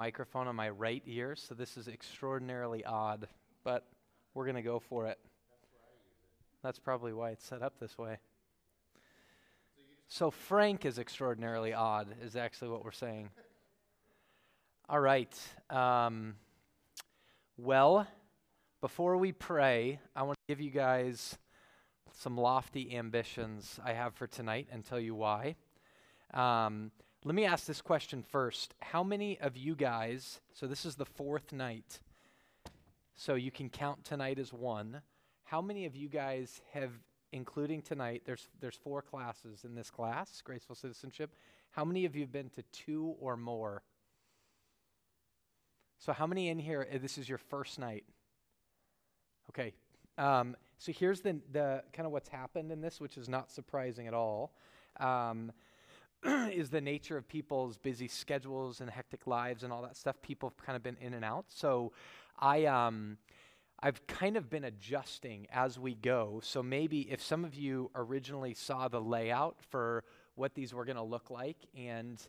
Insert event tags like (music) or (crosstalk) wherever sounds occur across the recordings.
microphone on my right ear, so this is extraordinarily odd, but we're going to go for it. That's probably why it's set up this way. So, Frank is extraordinarily odd, is actually what we're saying. All right. Um, well, before we pray, I want to give you guys some lofty ambitions I have for tonight and tell you why. Um, let me ask this question first. How many of you guys, so this is the fourth night, so you can count tonight as one. How many of you guys have, including tonight, there's, there's four classes in this class, Graceful Citizenship. How many of you have been to two or more? So, how many in here, uh, this is your first night? Okay. Um, so, here's the, the kind of what's happened in this, which is not surprising at all. Um, (clears throat) is the nature of people's busy schedules and hectic lives and all that stuff. People have kind of been in and out. So I um I've kind of been adjusting as we go. So maybe if some of you originally saw the layout for what these were going to look like and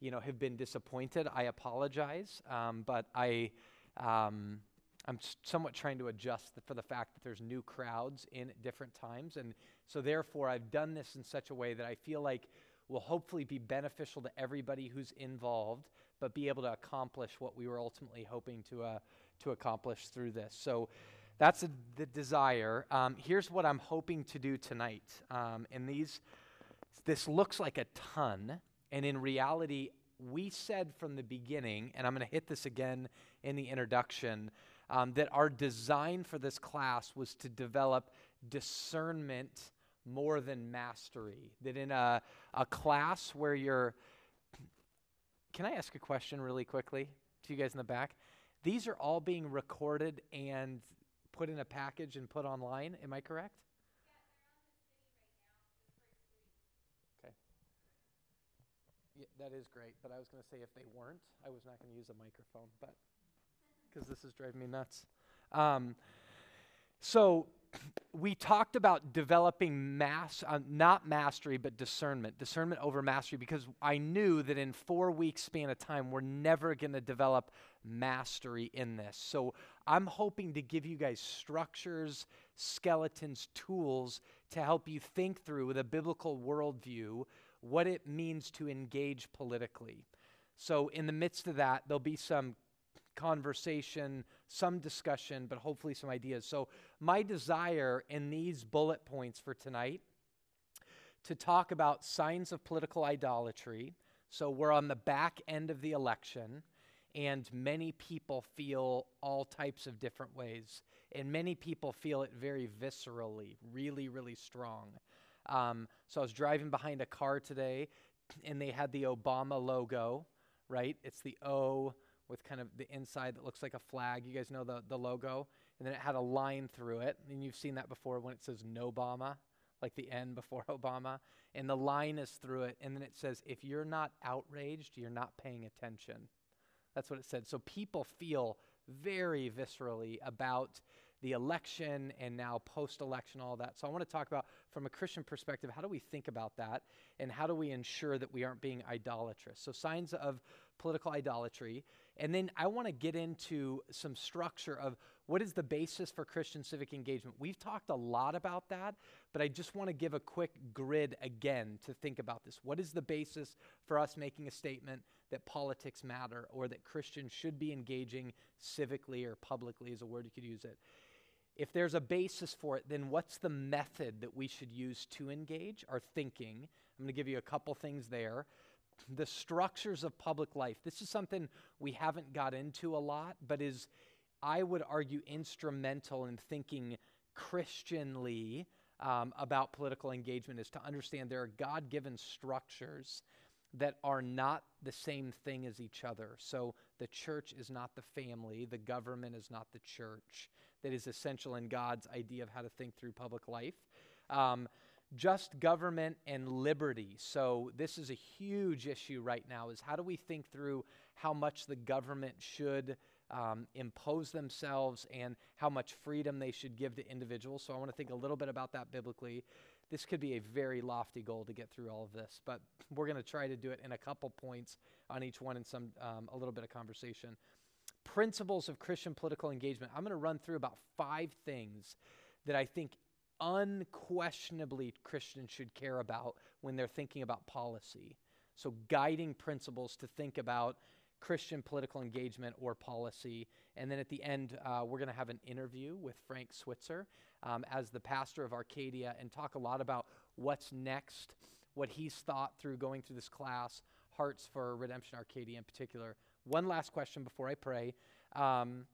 you know have been disappointed, I apologize. Um, but I um, I'm somewhat trying to adjust for the fact that there's new crowds in different times, and so therefore I've done this in such a way that I feel like will hopefully be beneficial to everybody who's involved, but be able to accomplish what we were ultimately hoping to, uh, to accomplish through this. So that's a, the desire. Um, here's what I'm hoping to do tonight. Um, and these, this looks like a ton, and in reality, we said from the beginning, and I'm going to hit this again in the introduction, um, that our design for this class was to develop discernment more than mastery. That in a, a class where you're. Can I ask a question really quickly to you guys in the back? These are all being recorded and put in a package and put online. Am I correct? That is great, but I was going to say if they weren't, I was not going to use a microphone, but because this is driving me nuts. Um, so we talked about developing mass, uh, not mastery, but discernment, discernment over mastery, because I knew that in four weeks span of time, we're never going to develop mastery in this. So I'm hoping to give you guys structures, skeletons, tools to help you think through with a biblical worldview what it means to engage politically. So in the midst of that, there'll be some conversation, some discussion, but hopefully some ideas. So, my desire in these bullet points for tonight to talk about signs of political idolatry. So, we're on the back end of the election, and many people feel all types of different ways. And many people feel it very viscerally, really, really strong. Um, so, I was driving behind a car today, and they had the Obama logo, right? It's the O with kind of the inside that looks like a flag. You guys know the, the logo? And then it had a line through it. And you've seen that before when it says no Obama, like the N before (laughs) Obama. And the line is through it. And then it says, if you're not outraged, you're not paying attention. That's what it said. So people feel very viscerally about the election and now post election, all that. So I want to talk about, from a Christian perspective, how do we think about that and how do we ensure that we aren't being idolatrous? So, signs of political idolatry. And then I want to get into some structure of what is the basis for Christian civic engagement. We've talked a lot about that, but I just want to give a quick grid again to think about this. What is the basis for us making a statement that politics matter or that Christians should be engaging civically or publicly, is a word you could use it? If there's a basis for it, then what's the method that we should use to engage? Our thinking. I'm going to give you a couple things there. The structures of public life. This is something we haven't got into a lot, but is, I would argue, instrumental in thinking Christianly um, about political engagement, is to understand there are God given structures that are not the same thing as each other. So the church is not the family, the government is not the church that is essential in God's idea of how to think through public life. Um, just government and liberty. So this is a huge issue right now is how do we think through how much the government should um, impose themselves and how much freedom they should give to individuals. So I want to think a little bit about that biblically. This could be a very lofty goal to get through all of this, but we're going to try to do it in a couple points on each one and some um, a little bit of conversation. Principles of Christian political engagement. I'm going to run through about five things that I think unquestionably Christians should care about when they're thinking about policy. So, guiding principles to think about Christian political engagement or policy. And then at the end, uh, we're going to have an interview with Frank Switzer um, as the pastor of Arcadia and talk a lot about what's next, what he's thought through going through this class, Hearts for Redemption Arcadia in particular. One last question before I pray. Um,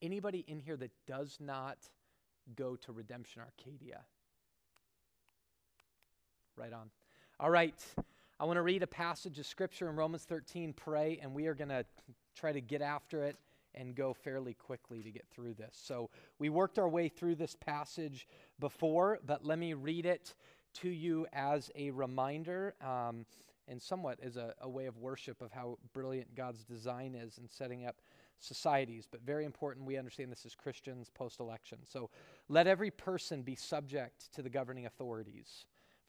anybody in here that does not go to Redemption Arcadia? Right on. All right. I want to read a passage of scripture in Romans 13, pray, and we are going to try to get after it and go fairly quickly to get through this. So we worked our way through this passage before, but let me read it to you as a reminder um, and somewhat as a, a way of worship of how brilliant God's design is in setting up societies. But very important, we understand this as Christians post election. So let every person be subject to the governing authorities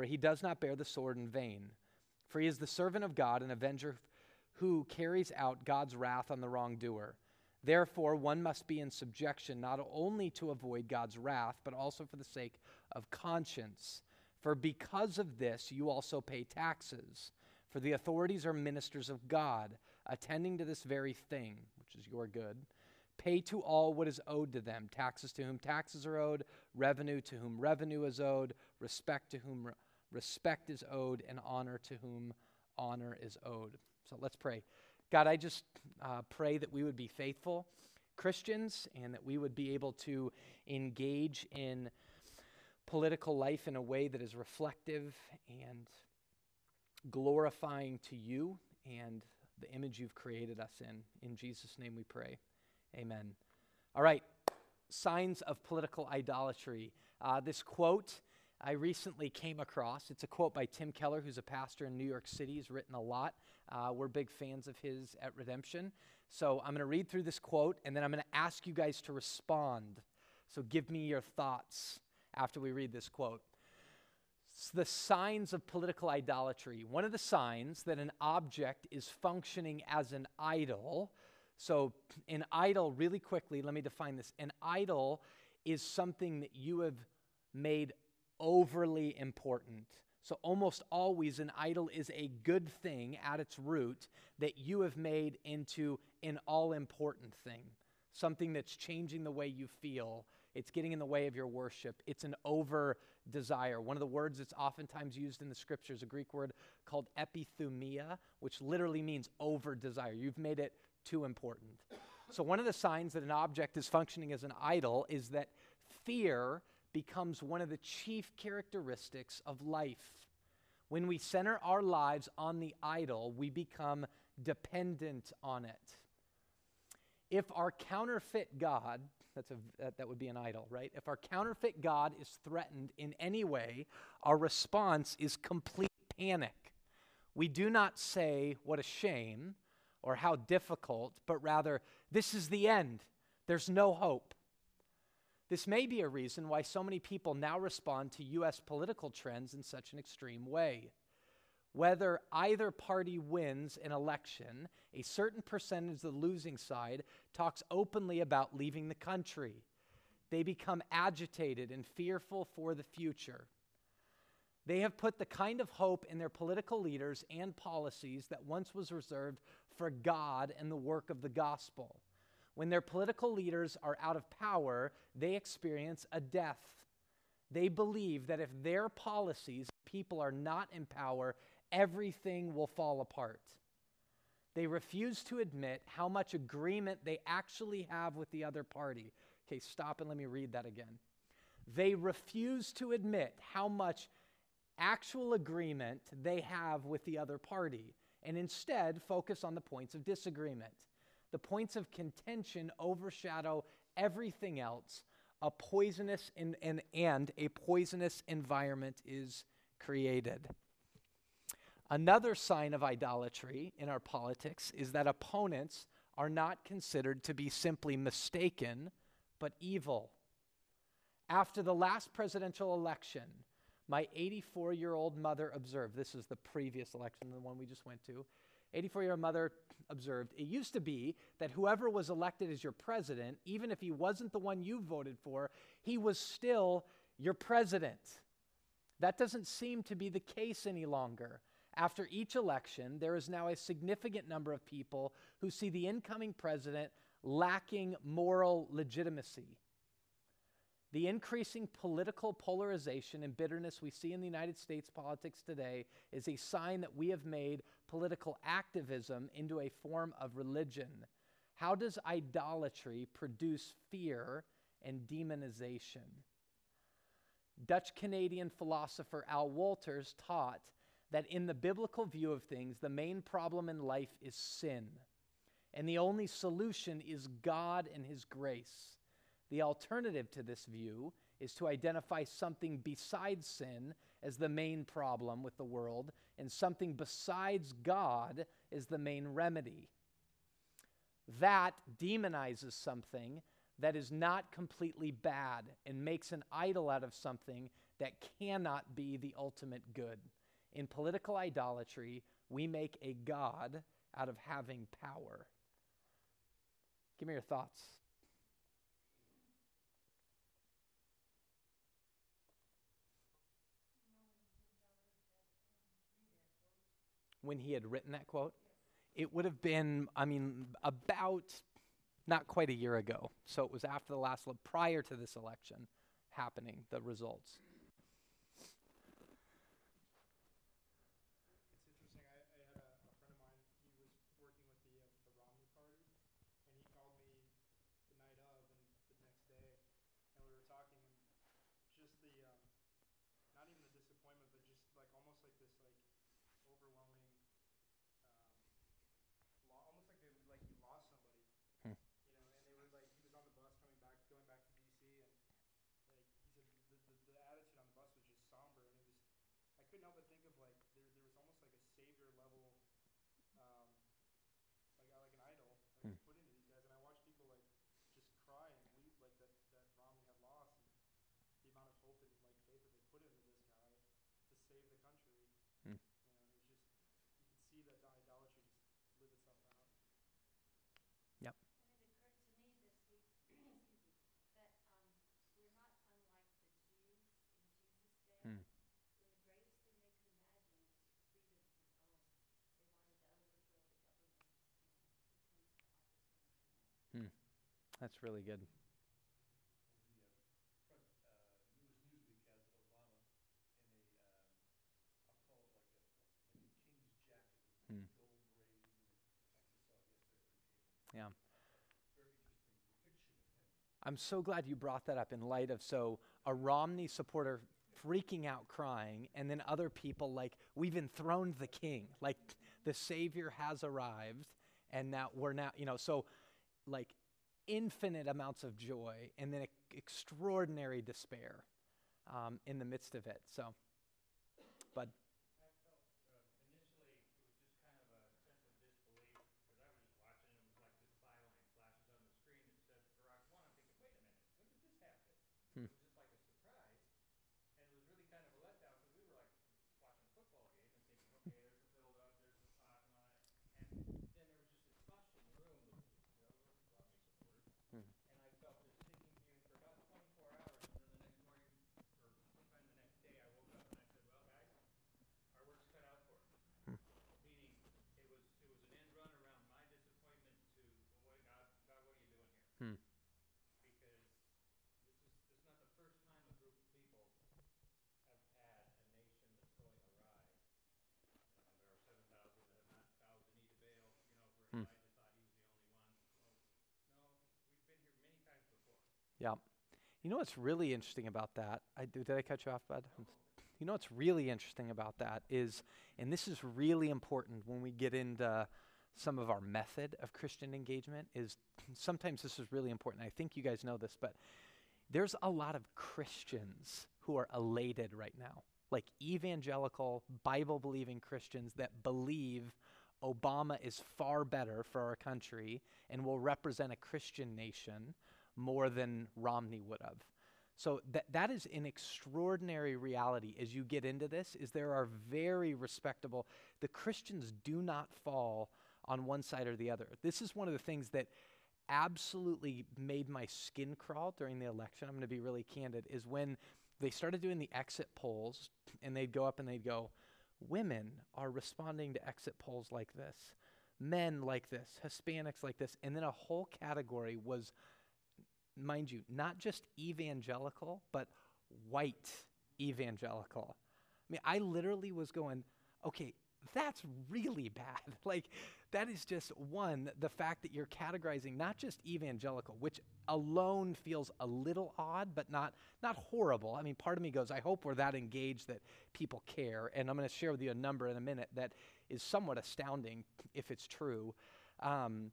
for he does not bear the sword in vain. For he is the servant of God, an avenger who carries out God's wrath on the wrongdoer. Therefore, one must be in subjection not only to avoid God's wrath, but also for the sake of conscience. For because of this, you also pay taxes. For the authorities are ministers of God, attending to this very thing, which is your good. Pay to all what is owed to them taxes to whom taxes are owed, revenue to whom revenue is owed, respect to whom re- respect is owed, and honor to whom honor is owed. So let's pray. God, I just uh, pray that we would be faithful Christians and that we would be able to engage in political life in a way that is reflective and glorifying to you and the image you've created us in. In Jesus' name we pray. Amen. All right, signs of political idolatry. Uh, this quote I recently came across. It's a quote by Tim Keller, who's a pastor in New York City. He's written a lot. Uh, we're big fans of his at Redemption. So I'm going to read through this quote, and then I'm going to ask you guys to respond. So give me your thoughts after we read this quote. The signs of political idolatry. One of the signs that an object is functioning as an idol. So, an idol, really quickly, let me define this. An idol is something that you have made overly important. So, almost always, an idol is a good thing at its root that you have made into an all important thing, something that's changing the way you feel. It's getting in the way of your worship. It's an over desire. One of the words that's oftentimes used in the scriptures, a Greek word called epithumia, which literally means over desire. You've made it too important. So, one of the signs that an object is functioning as an idol is that fear becomes one of the chief characteristics of life. When we center our lives on the idol, we become dependent on it. If our counterfeit God, that's a, that, that would be an idol, right? If our counterfeit God is threatened in any way, our response is complete panic. We do not say, What a shame, or how difficult, but rather, This is the end. There's no hope. This may be a reason why so many people now respond to U.S. political trends in such an extreme way. Whether either party wins an election, a certain percentage of the losing side talks openly about leaving the country. They become agitated and fearful for the future. They have put the kind of hope in their political leaders and policies that once was reserved for God and the work of the gospel. When their political leaders are out of power, they experience a death. They believe that if their policies, people are not in power, everything will fall apart. They refuse to admit how much agreement they actually have with the other party. Okay, stop and let me read that again. They refuse to admit how much actual agreement they have with the other party and instead focus on the points of disagreement. The points of contention overshadow everything else. A poisonous and, and a poisonous environment is created. Another sign of idolatry in our politics is that opponents are not considered to be simply mistaken, but evil. After the last presidential election, my 84 year old mother observed this is the previous election, the one we just went to. 84 year old mother observed it used to be that whoever was elected as your president, even if he wasn't the one you voted for, he was still your president. That doesn't seem to be the case any longer. After each election, there is now a significant number of people who see the incoming president lacking moral legitimacy. The increasing political polarization and bitterness we see in the United States politics today is a sign that we have made political activism into a form of religion. How does idolatry produce fear and demonization? Dutch Canadian philosopher Al Wolters taught that in the biblical view of things, the main problem in life is sin, and the only solution is God and His grace. The alternative to this view is to identify something besides sin as the main problem with the world, and something besides God as the main remedy. That demonizes something that is not completely bad and makes an idol out of something that cannot be the ultimate good. In political idolatry, we make a God out of having power. Give me your thoughts. When he had written that quote? It would have been, I mean, about not quite a year ago. So it was after the last, prior to this election happening, the results. couldn't help but think of like there there was almost like a savior level, um, like uh, like an idol that was hmm. put into these guys, and I watched people like just cry and weep like that that Romney had lost, and the amount of hope and like faith that they put into this guy to save the country. Hmm. You know, it was just you could see that the idolatry just live itself out. Yep. And it occurred to me this week, excuse me, that um, we're not unlike the Jews in Jesus' day. Hmm. That's really good. Hmm. Yeah. I'm so glad you brought that up in light of so a Romney supporter freaking out crying and then other people like we've enthroned the king like the savior has arrived and now we're now you know so like infinite amounts of joy and then extraordinary despair um, in the midst of it. So, but Yeah. You know what's really interesting about that? I, did I cut you off, Bud? You know what's really interesting about that is, and this is really important when we get into some of our method of Christian engagement, is (laughs) sometimes this is really important. I think you guys know this, but there's a lot of Christians who are elated right now, like evangelical, Bible believing Christians that believe Obama is far better for our country and will represent a Christian nation more than Romney would have. So that that is an extraordinary reality as you get into this is there are very respectable the Christians do not fall on one side or the other. This is one of the things that absolutely made my skin crawl during the election. I'm going to be really candid is when they started doing the exit polls and they'd go up and they'd go women are responding to exit polls like this, men like this, Hispanics like this, and then a whole category was, mind you, not just evangelical, but white evangelical. I mean, I literally was going, okay, that's really bad. (laughs) like, that is just one, the fact that you're categorizing not just evangelical, which alone feels a little odd, but not, not horrible. I mean, part of me goes, I hope we're that engaged that people care. And I'm going to share with you a number in a minute that is somewhat astounding if it's true. Um,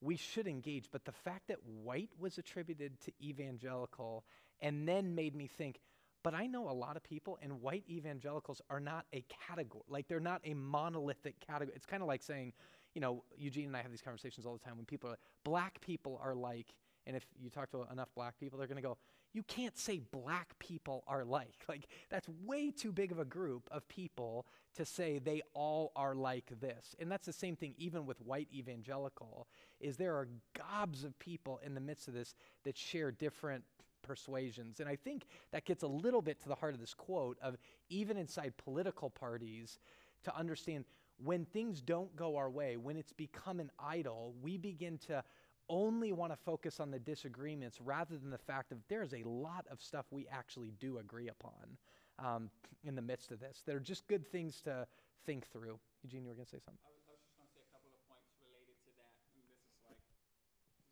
we should engage, but the fact that white was attributed to evangelical and then made me think, but I know a lot of people, and white evangelicals are not a category. Like, they're not a monolithic category. It's kind of like saying, you know, Eugene and I have these conversations all the time when people are like, black people are like, and if you talk to enough black people, they're going to go, you can't say black people are like. (laughs) Like, that's way too big of a group of people to say they all are like this. And that's the same thing even with white evangelical, is there are gobs of people in the midst of this that share different persuasions. And I think that gets a little bit to the heart of this quote of even inside political parties to understand when things don't go our way, when it's become an idol, we begin to only want to focus on the disagreements rather than the fact of there's a lot of stuff we actually do agree upon um, in the midst of this. They're just good things to think through. Eugene, you were going to say something. I was, I was just going to say a couple of points related to that. And this is like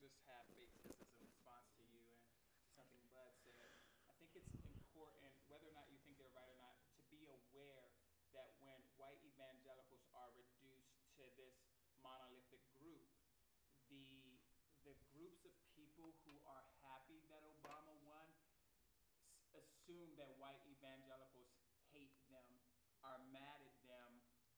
just half baked. This is a response to you and something Bud said. I think it's important, whether or not you think they're right or not, to be aware that when white evangelicals are reduced to this monolithic group, the the groups of people who are happy that Obama won s- assume that white evangelicals hate them, are mad at them,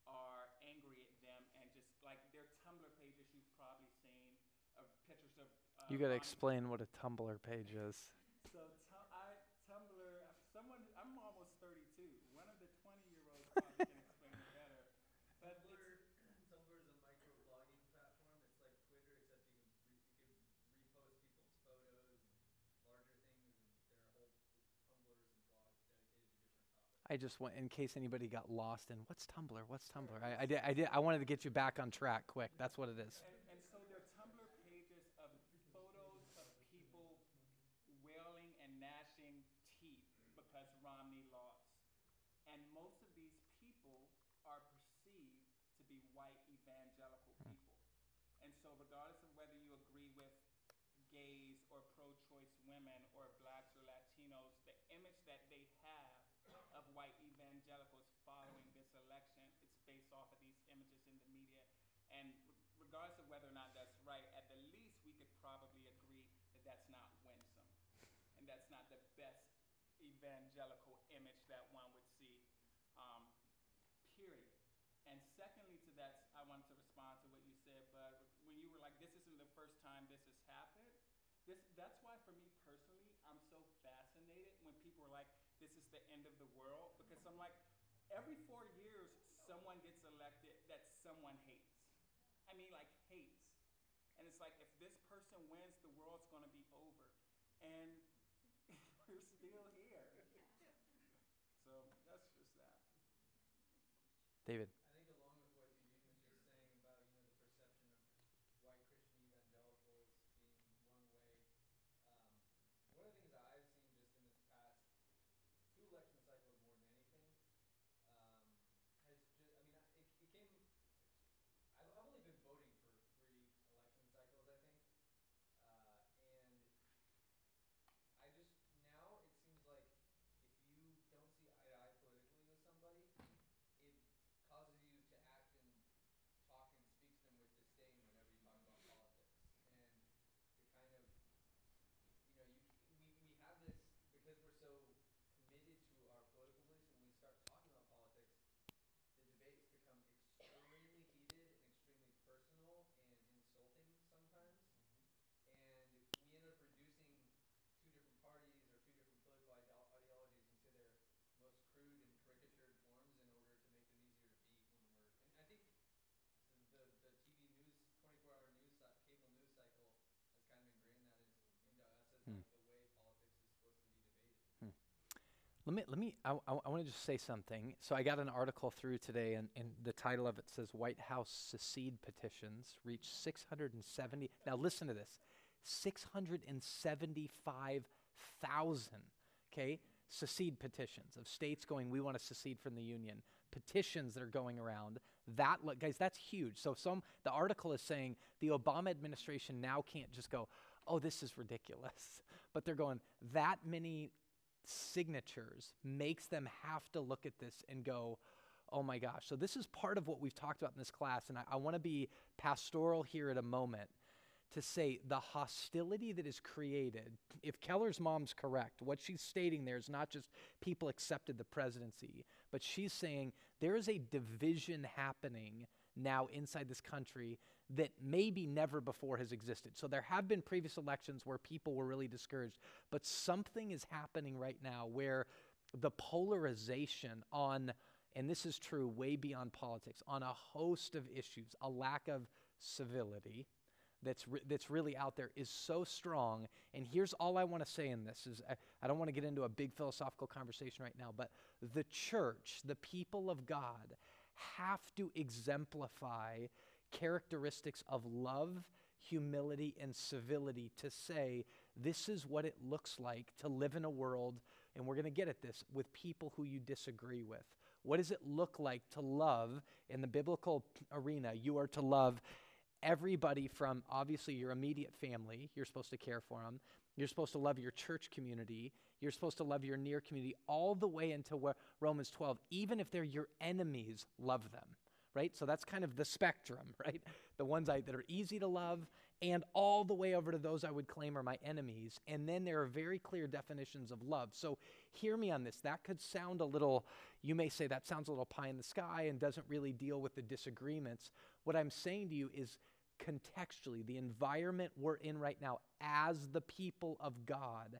are angry at them, and just like their Tumblr pages you've probably seen of pictures of. Uh, You got to explain what a Tumblr page is. So tu- I Tumblr. Someone. I'm almost 32. One of the 20 year olds (laughs) probably can explain it better. But Tumblr, it's, Tumblr is a microblogging platform. It's like Twitter, except you can re, you can repost people's photos and larger things, and there are whole Tumblrs and blogs dedicated to different topics. I just want, in case anybody got lost in what's Tumblr, what's Tumblr. I, I did, I did, I wanted to get you back on track quick. That's what it is. and, and so there are Tumblr pages of photos of people wailing and gnashing teeth because Romney lost. And most of these people are perceived to be white evangelical people. And so, regardless of whether you agree with gays or pro choice women or blacks or Latinos, the image that they have of white evangelicals following this election, it's based off of these images in the media. And re- regardless of whether or not that's right, at the least we could probably agree that that's not winsome. And that's not the best evangelical image that one would see, um, period. And secondly to that, I wanted to respond to what you said, but when you were like, this isn't the first time this has happened, this, that's why for me personally, I'm so fascinated when people are like, this is the end of the world, because I'm like, every four years, someone gets elected that someone hates. I mean, like, hates. And it's like, if this person wins, the world's to be over. And we're still here. So that's just that. David. I think along with what Eugene was just saying about you know the perception of white Christian evangelicals being one way, um, one of the things that I've seen just in this past two election cycles more than anything um, has just I mean I- it, it came. I've, I've only been voting for three election cycles I think, uh, and I just now it seems like if you don't see eye to eye politically Let me let me. I, I, I want to just say something. So I got an article through today, and, and the title of it says White House secede petitions reach 670. Now listen to this: 675,000. Okay, secede petitions of states going, we want to secede from the union. Petitions that are going around. That look, guys, that's huge. So some the article is saying the Obama administration now can't just go, oh, this is ridiculous. (laughs) But they're going, that many signatures makes them have to look at this and go, oh my gosh. So, this is part of what we've talked about in this class, and I, I want to be pastoral here at a moment to say the hostility that is created. If Keller's mom's correct, what she's stating there is not just people accepted the presidency, but she's saying there is a division happening now inside this country that maybe never before has existed. So there have been previous elections where people were really discouraged, but something is happening right now where the polarization on, and this is true way beyond politics, on a host of issues, a lack of civility that's re- that's really out there is so strong and here's all i want to say in this is I, I don't want to get into a big philosophical conversation right now but the church the people of god have to exemplify characteristics of love, humility, and civility to say, this is what it looks like to live in a world, and we're going to get at this, with people who you disagree with. What does it look like to love in the biblical arena? You are to love everybody from obviously your immediate family, you're supposed to care for them. You're supposed to love your church community. You're supposed to love your near community, all the way into where Romans 12. Even if they're your enemies, love them right? So that's kind of the spectrum, (laughs) right? The ones I, that are easy to love and all the way over to those I would claim are my enemies. And then there are very clear definitions of love. So hear me on this. That could sound a little, you may say that sounds a little pie in the sky and doesn't really deal with the disagreements. What I'm saying to you is contextually, the environment we're in right now as the people of God,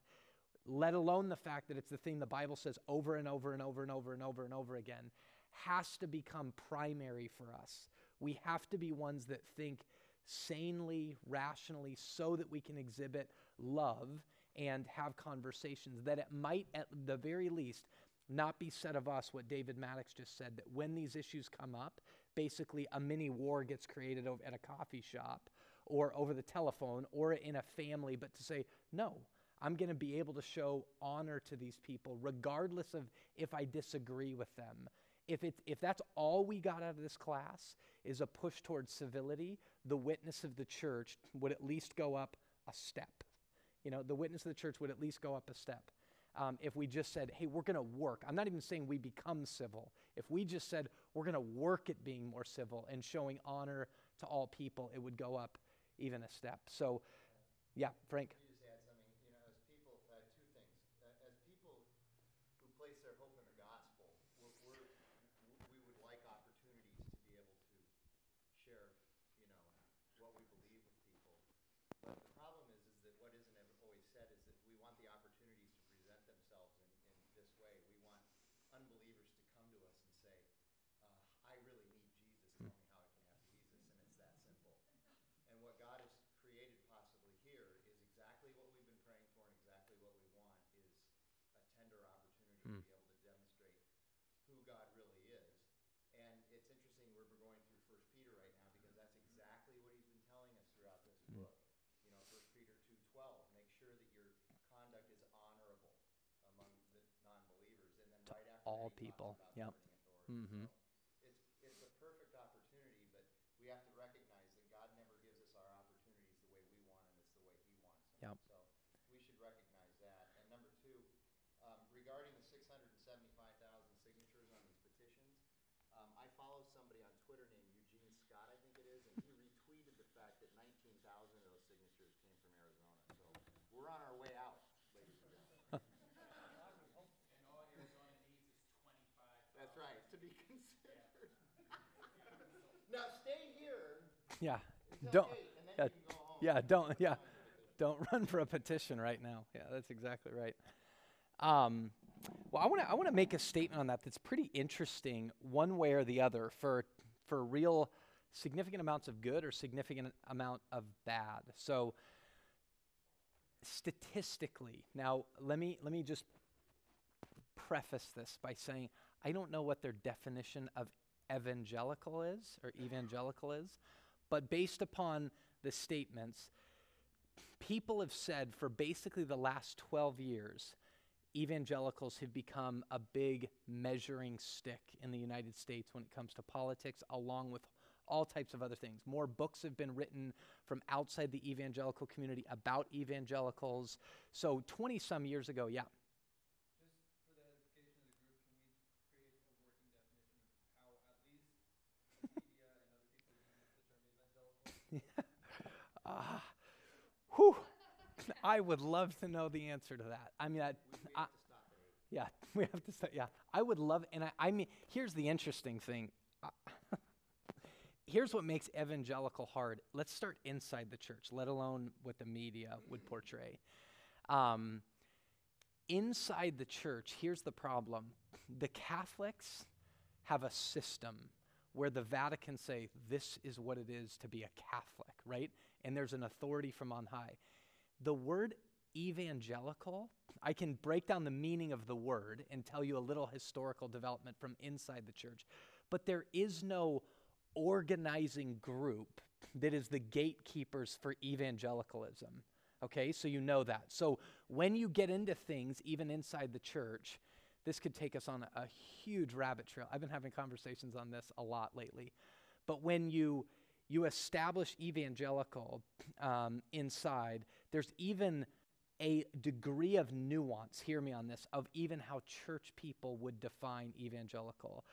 let alone the fact that it's the thing the Bible says over and over and over and over and over and over again has to become primary for us. We have to be ones that think sanely, rationally, so that we can exhibit love and have conversations. That it might, at the very least, not be said of us what David Maddox just said that when these issues come up, basically a mini war gets created at a coffee shop or over the telephone or in a family, but to say, no, I'm going to be able to show honor to these people regardless of if I disagree with them if, it, if that's all we got out of this class is a push towards civility, the witness of the church would at least go up a step. You know, the witness of the church would at least go up a step. Um, if we just said, hey, we're going to work, I'm not even saying we become civil. If we just said, we're going to work at being more civil and showing honor to all people, it would go up even a step. So, yeah, Frank. All people. Yep. Mm-hmm. it's, it's a perfect opportunity, but we have to recognize that God never gives us our opportunities the way we want them, it's the way He wants them. Yep. So we should recognize that. And number two, um, regarding the 675,000 signatures on these petitions, um, I follow somebody on Twitter named Eugene Scott, I think it is, and he retweeted the fact that 19,000 of those signatures came from Arizona. So we're on our way out. That's right, to be considered. now stay here. Yeah. Don't. Yeah, yeah, don't. Yeah, don't (laughs) run for a petition right now. Yeah, that's exactly right. Um, well, I want to I want to make a statement on that that's pretty interesting, one way or the other, for for real significant amounts of good or significant amount of bad. So statistically, now let me let me just preface this by saying I don't know what their definition of evangelical is or evangelical is, but based upon the statements, people have said for basically the last 12 years, evangelicals have become a big measuring stick in the United States when it comes to politics, along with all types of other things. More books have been written from outside the evangelical community about evangelicals. So, 20 some years ago, yeah. Just for the edification of the group, can we create a working definition of how at least the media and other people use the term evangelical? (laughs) Ah, whew. I would love to know the answer to that. I mean, I, I, to stop yeah, (laughs) we have to say, yeah. I would love, and I, I mean, here's the interesting thing. (laughs) Here's what makes evangelical hard. Let's start inside the church, let alone what the media would portray. Um, inside the church, here's the problem the Catholics have a system where the Vatican say this is what it is to be a Catholic, right? And there's an authority from on high. The word evangelical, I can break down the meaning of the word and tell you a little historical development from inside the church, but there is no organizing group that is the gatekeepers for evangelicalism. Okay, so you know that. So when you get into things, even inside the church, this could take us on a, huge rabbit trail. I've been having conversations on this a lot lately. But when you you establish evangelical um, inside, there's even a degree of nuance, hear me on this, of even how church people would define evangelical.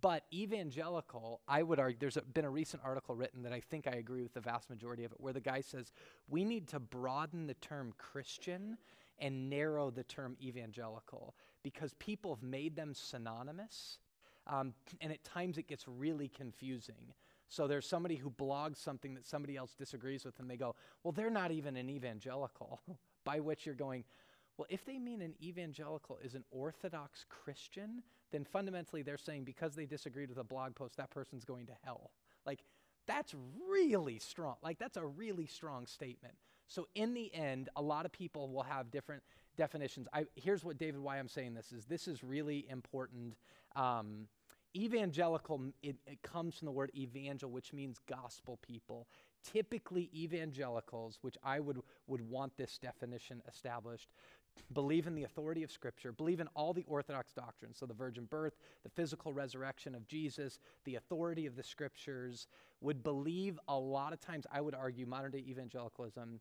But evangelical, I would argue, there's a, been a recent article written that I think I agree with the vast majority of it, where the guy says we need to broaden the term Christian and narrow the term evangelical because people have made them synonymous. Um, and at times it gets really confusing. So there's somebody who blogs something that somebody else disagrees with, and they go, Well, they're not even an evangelical. (laughs) By which you're going, Well, if they mean an evangelical is an Orthodox Christian, then fundamentally they're saying because they disagreed with a blog post, that person's going to hell. Like, that's really strong. Like, that's a really strong statement. So, in the end, a lot of people will have different definitions. I, here's what, David, why I'm saying this is this is really important. Um, evangelical, it, it comes from the word evangel, which means gospel people. Typically, evangelicals, which I would, would want this definition established, believe in the authority of Scripture, believe in all the Orthodox doctrines. So, the virgin birth, the physical resurrection of Jesus, the authority of the Scriptures, would believe a lot of times, I would argue, modern day evangelicalism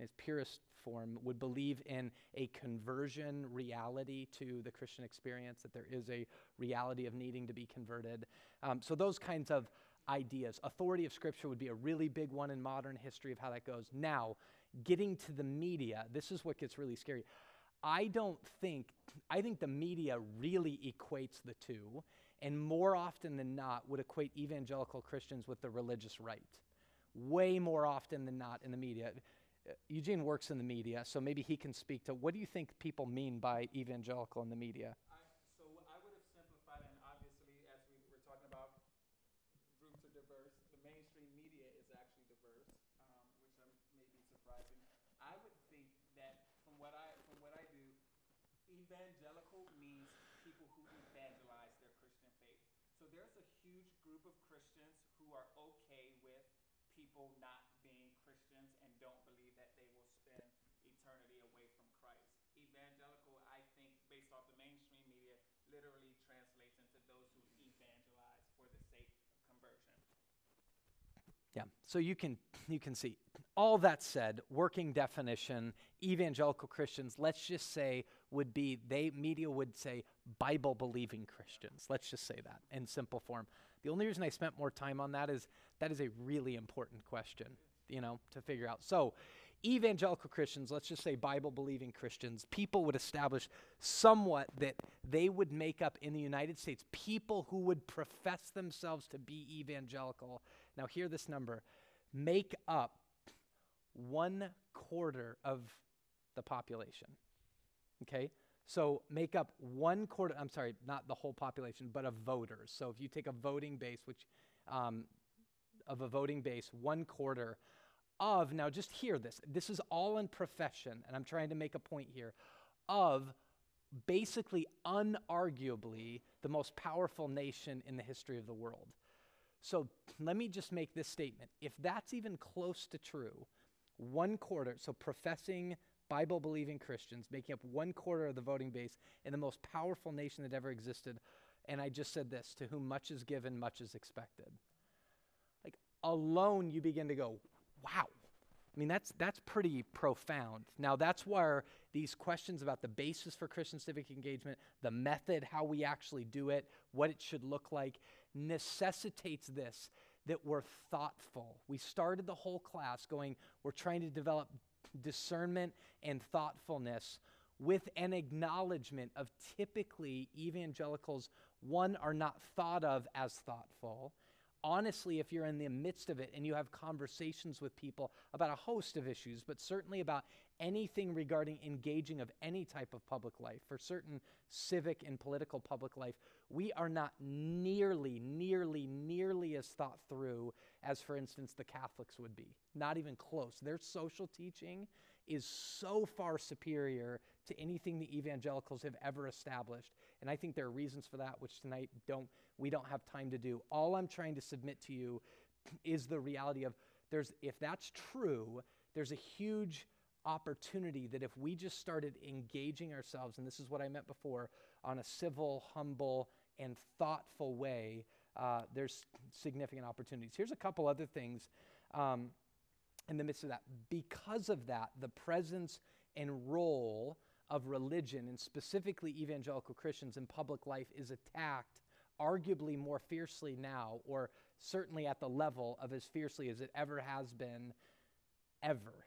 its purest form would believe in a conversion reality to the Christian experience, that there is a reality of needing to be converted. Um, so, those kinds of ideas. Authority of Scripture would be a really big one in modern history of how that goes. Now, getting to the media, this is what gets really scary. I don't think, I think the media really equates the two, and more often than not would equate evangelical Christians with the religious right. Way more often than not in the media. Uh, Eugene works in the media, so maybe he can speak to what do you think people mean by evangelical in the media? I, so I would have simplified, and obviously, as we were talking about, groups are diverse. The mainstream media is actually diverse, um, which may be surprising. I would think that from what I from what I do, evangelical means people who evangelize their Christian faith. So there's a huge group of Christians who are okay with people not being Christians and don't believe that they will spend eternity away from Christ. Evangelical, I think, based off the mainstream media, literally translates into those who evangelize for the sake of conversion. Yeah. So you can you can see. All that said, working definition, evangelical Christians, let's just say would be they media would say Bible believing Christians. Let's just say that in simple form. The only reason I spent more time on that is that is a really important question, you know, to figure out. So, evangelical Christians, let's just say Bible believing Christians, people would establish somewhat that they would make up in the United States people who would profess themselves to be evangelical. Now, hear this number make up one quarter of the population. Okay? So make up one quarter, I'm sorry, not the whole population, but of voters. So if you take a voting base, which um, of a voting base, one quarter of, now just hear this, this is all in profession, and I'm trying to make a point here, of basically, unarguably, the most powerful nation in the history of the world. So let me just make this statement. If that's even close to true, one quarter, so professing Bible believing Christians making up one quarter of the voting base in the most powerful nation that ever existed. And I just said this to whom much is given, much is expected. Like alone, you begin to go, wow. I mean, that's, that's pretty profound. Now, that's where these questions about the basis for Christian civic engagement, the method, how we actually do it, what it should look like, necessitates this that we're thoughtful. We started the whole class going, we're trying to develop discernment and thoughtfulness with an acknowledgement of typically evangelicals, one, are not thought of as thoughtful. Honestly, if you're in the midst of it and you have conversations with people about a host of issues, but certainly about anything regarding engaging of any type of public life, for certain civic and political public life, we are not nearly, nearly, nearly as thought through as, for instance, the Catholics would be. Not even close. Their social teaching is so far superior to anything the evangelicals have ever established. And I think there are reasons for that, which tonight don't we don't have time to do. All I'm trying to submit to you is the reality of there's if that's true, there's a huge opportunity that if we just started engaging ourselves, and this is what I meant before, on a civil, humble, and thoughtful way, uh, there's significant opportunities. Here's a couple other things um, in the midst of that. Because of that, the presence and role of religion, and specifically evangelical Christians in public life, is attacked arguably more fiercely now, or certainly at the level of as fiercely as it ever has been, ever.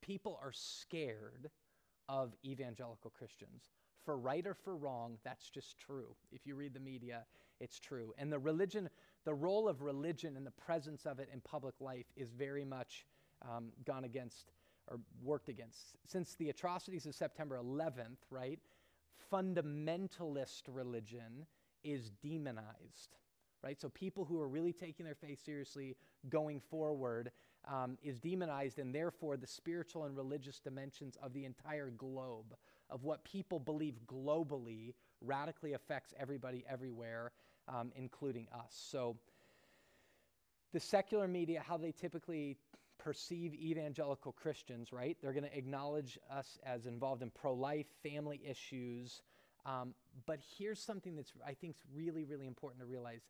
People are scared of evangelical Christians. For right or for wrong, that's just true. If you read the media, it's true. And the religion, the role of religion and the presence of it in public life is very much um, gone against or worked against. Since the atrocities of September 11th, right, fundamentalist religion is demonized, right? So people who are really taking their faith seriously going forward um, is demonized, and therefore the spiritual and religious dimensions of the entire globe, of what people believe globally, radically affects everybody everywhere, um, including us. So the secular media, how they typically perceive evangelical Christians, right? They're going to acknowledge us as involved in pro life, family issues. Um, but here's something that's, I think, is really, really important to realize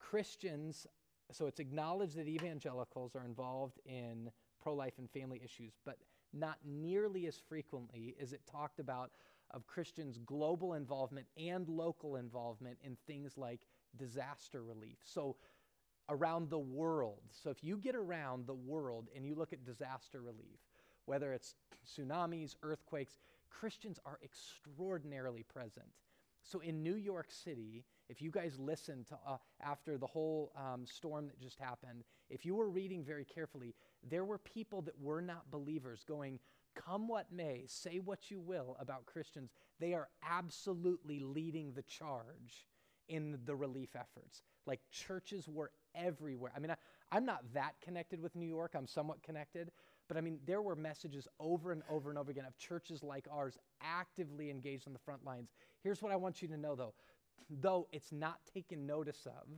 Christians so it's acknowledged that evangelicals are involved in pro life and family issues, but not nearly as frequently is it talked about of Christians' global involvement and local involvement in things like disaster relief. So, around the world. So, if you get around the world and you look at disaster relief, whether it's tsunamis, earthquakes, Christians are extraordinarily present. So, in New York City, if you guys listened to uh, after the whole um, storm that just happened, if you were reading very carefully, there were people that were not believers going, Come what may, say what you will about Christians. They are absolutely leading the charge in the relief efforts. Like churches were everywhere. I mean, I, am not that connected with New York, I'm somewhat connected, but I mean, there were messages over and over and over again of churches like ours actively engaged on the front lines. Here's what I want you to know though though it's not taken notice of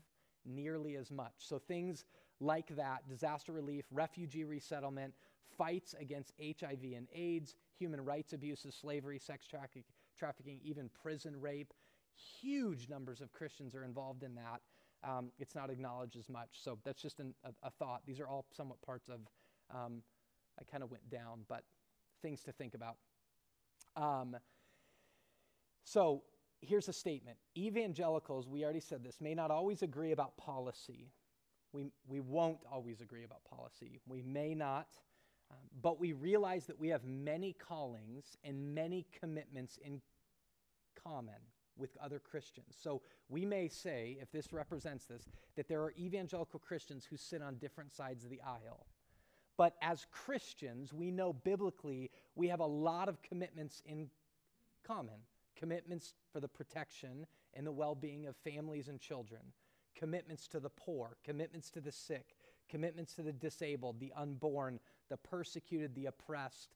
nearly as much. So things like that disaster relief, refugee resettlement, fights against HIV and AIDS, human rights abuses, slavery, sex traffic, trafficking, even prison rape. Huge numbers of Christians are involved in that. Um, it's not acknowledged as much. So that's just an, a, a, thought. These are all somewhat parts of, um, I kind of went down, but things to think about. Um, so here's a statement Evangelicals, we already said this, may not always agree about policy. We, we won't always agree about policy. We may not, um, but we realize that we have many callings and many commitments in common with other Christians. So we may say, if this represents this, that there are evangelical Christians who sit on different sides of the aisle. But as Christians, we know biblically we have a lot of commitments in common commitments for the protection and the well being of families and children, commitments to the poor, commitments to the sick, commitments to the disabled, the unborn, the persecuted, the oppressed,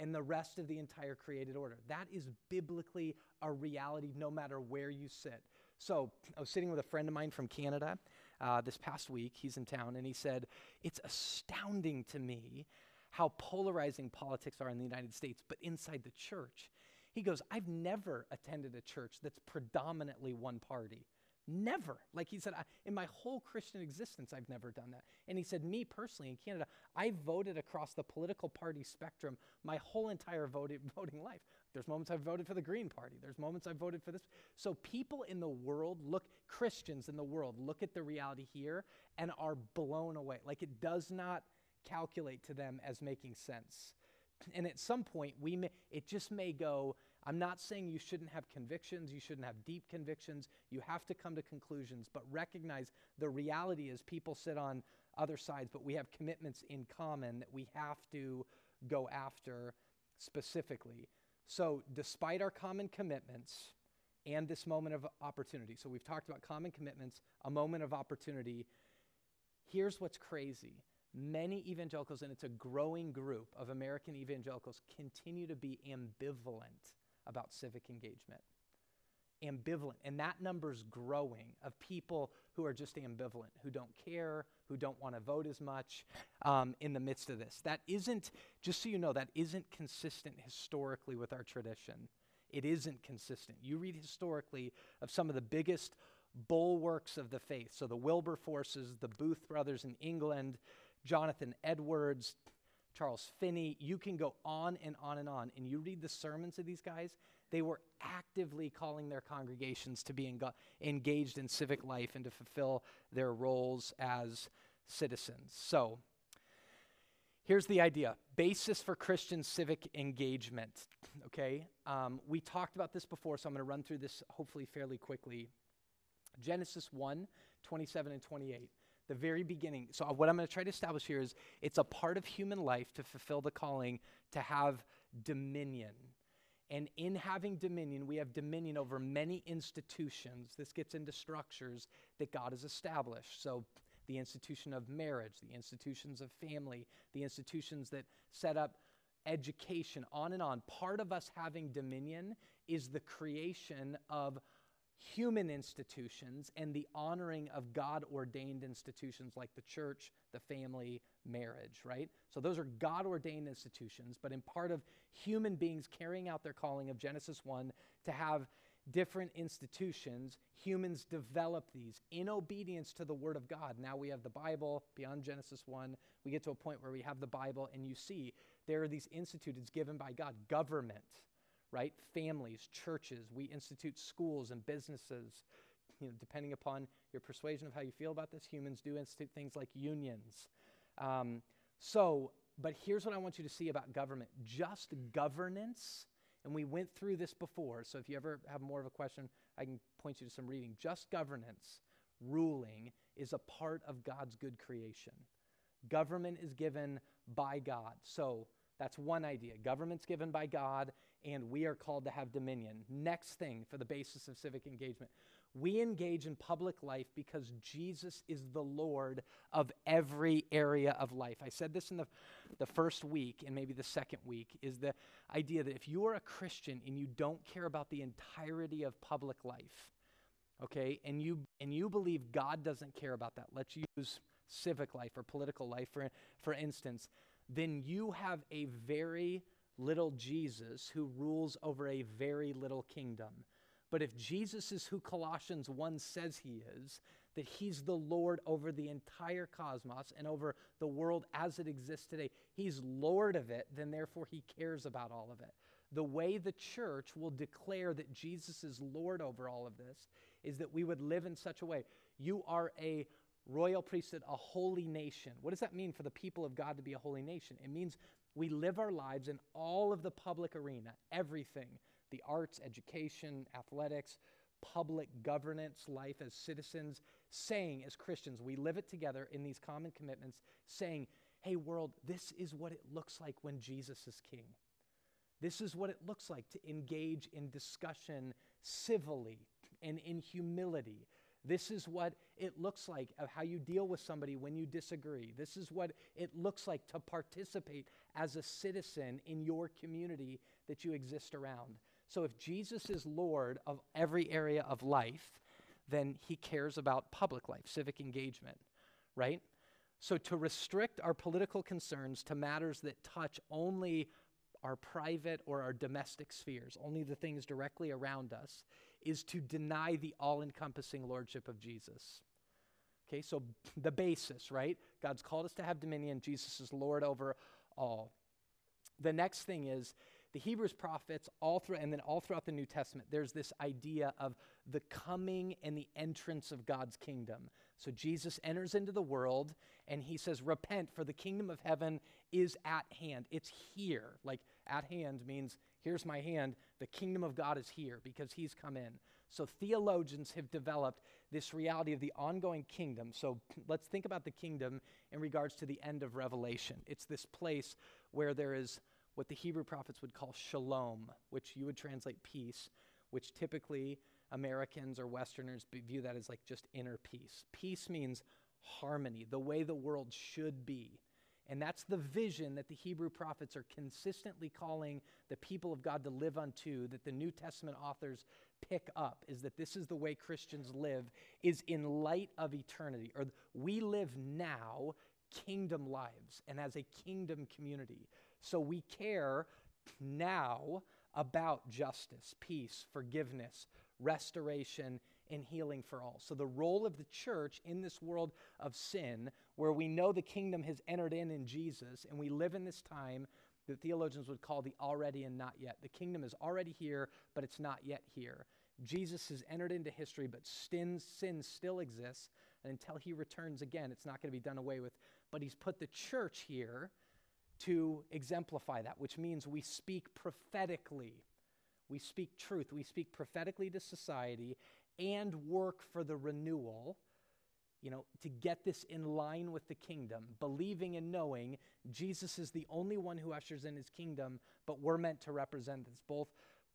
and the rest of the entire created order. That is biblically a reality no matter where you sit. So I was sitting with a friend of mine from Canada uh, this past week. He's in town, and he said, It's astounding to me how polarizing politics are in the United States, but inside the church. He goes, I've never attended a church that's predominantly one party. Never. Like he said, I, in my whole Christian existence, I've never done that. And he said, me personally in Canada, I voted across the political party spectrum my whole entire voting, (laughs) voting life. There's moments I've voted for the Green Party. There's moments I've voted for this. So people in the world look, Christians in the world, look at the reality here and are blown away. Like it does not calculate to them as making sense. And at some point, we may, it just may go. I'm not saying you shouldn't have convictions, you shouldn't have deep convictions. You have to come to conclusions, but recognize the reality is people sit on other sides, but we have commitments in common that we have to go after specifically. So, despite our common commitments and this moment of opportunity, so we've talked about common commitments, a moment of opportunity. Here's what's crazy many evangelicals, and it's a growing group of American evangelicals, continue to be ambivalent about civic engagement. Ambivalent. And that number's growing of people who are just ambivalent, who don't care, who don't want to vote as much um, in the midst of this. That isn't, just so you know, that isn't consistent historically with our tradition. It isn't consistent. You read historically of some of the biggest bulwarks of the faith. So the Wilberforces, the Booth brothers in England, Jonathan Edwards, Charles Finney. You can go on and on and on. And you read the sermons of these guys, they were actively calling their congregations to be engaged in civic life and to fulfill their roles as citizens. So, here's the idea basis for Christian civic engagement. Okay, um, we talked about this before, so I'm going to run through this hopefully fairly quickly. Genesis 1 27 and 28 the very beginning. So, uh, what I'm going to try to establish here is it's a part of human life to fulfill the calling to have dominion. And in having dominion, we have dominion over many institutions. This gets into structures that God has established. So, the institution of marriage, the institutions of family, the institutions that set up education, on and on. Part of us having dominion is the creation of human institutions and the honoring of God ordained institutions like the church, the family, marriage, right? So those are God ordained institutions, but in part of human beings carrying out their calling of Genesis 1 to have different institutions, humans develop these in obedience to the Word of God. Now we have the Bible beyond Genesis 1. We get to a point where we have the Bible, and you see there are these institutes given by God, government right? Families, churches, we institute schools and businesses. You know, depending upon your persuasion of how you feel about this, humans do institute things like unions. Um, so, but here's what I want you to see about government just governance, and we went through this before, so if you ever have more of a question, I can point you to some reading. Just governance, ruling, is a part of God's good creation. Government is given by God. So, that's one idea. Government's given by God, and we are called to have dominion. Next thing for the basis of civic engagement we engage in public life because Jesus is the Lord of every area of life. I said this in the, the first week and maybe the second week is the idea that if you are a Christian and you don't care about the entirety of public life, okay, and you and you believe God doesn't care about that, let's use civic life or political life for, for instance, then you have a very little Jesus who rules over a very little kingdom. But if Jesus is who Colossians 1 says he is, that he's the Lord over the entire cosmos and over the world as it exists today, he's Lord of it, then therefore he cares about all of it. The way the church will declare that Jesus is Lord over all of this is that we would live in such a way. You are a royal priesthood, a holy nation. What does that mean for the people of God to be a holy nation? It means we live our lives in all of the public arena, everything the arts, education, athletics, public governance, life as citizens, saying as Christians, we live it together in these common commitments, saying, hey, world, this is what it looks like when Jesus is king. This is what it looks like to engage in discussion civilly and in humility This is what it looks like of how you deal with somebody when you disagree. This is what it looks like to participate as a citizen in your community that you exist around. So if Jesus is Lord of every area of life, then he cares about public life, civic engagement, right? So to restrict our political concerns to matters that touch only our private or our domestic spheres, only the things directly around us, is to deny the all encompassing lordship of Jesus. Okay, so (laughs) the basis, right? God's called us to have dominion. Jesus is Lord over all. The next thing is the Hebrews prophets all through and then all throughout the New Testament there's this idea of the coming and the entrance of God's kingdom. So Jesus enters into the world and he says repent for the kingdom of heaven is at hand. It's here. Like at hand means here's my hand. The kingdom of God is here because he's come in. So theologians have developed this reality of the ongoing kingdom. So let's think about the kingdom in regards to the end of Revelation. It's this place where there is what the Hebrew prophets would call shalom, which you would translate peace, which typically Americans or Westerners view that as like just inner peace. Peace means harmony, the way the world should be. And that's the vision that the Hebrew prophets are consistently calling the people of God to live unto, that the New Testament authors pick up, is that this is the way Christians live, is in light of eternity. Or we live now kingdom lives and as a kingdom community. So we care now about justice, peace, forgiveness, restoration, and healing for all. So, the role of the church in this world of sin, where we know the kingdom has entered in in Jesus, and we live in this time that theologians would call the already and not yet. The kingdom is already here, but it's not yet here. Jesus has entered into history, but sin, sin still exists. And until he returns again, it's not going to be done away with. But he's put the church here to exemplify that, which means we speak prophetically. We speak truth. We speak prophetically to society and work for the renewal, you know, to get this in line with the kingdom, believing and knowing Jesus is the only one who ushers in his kingdom, but we're meant to represent this, both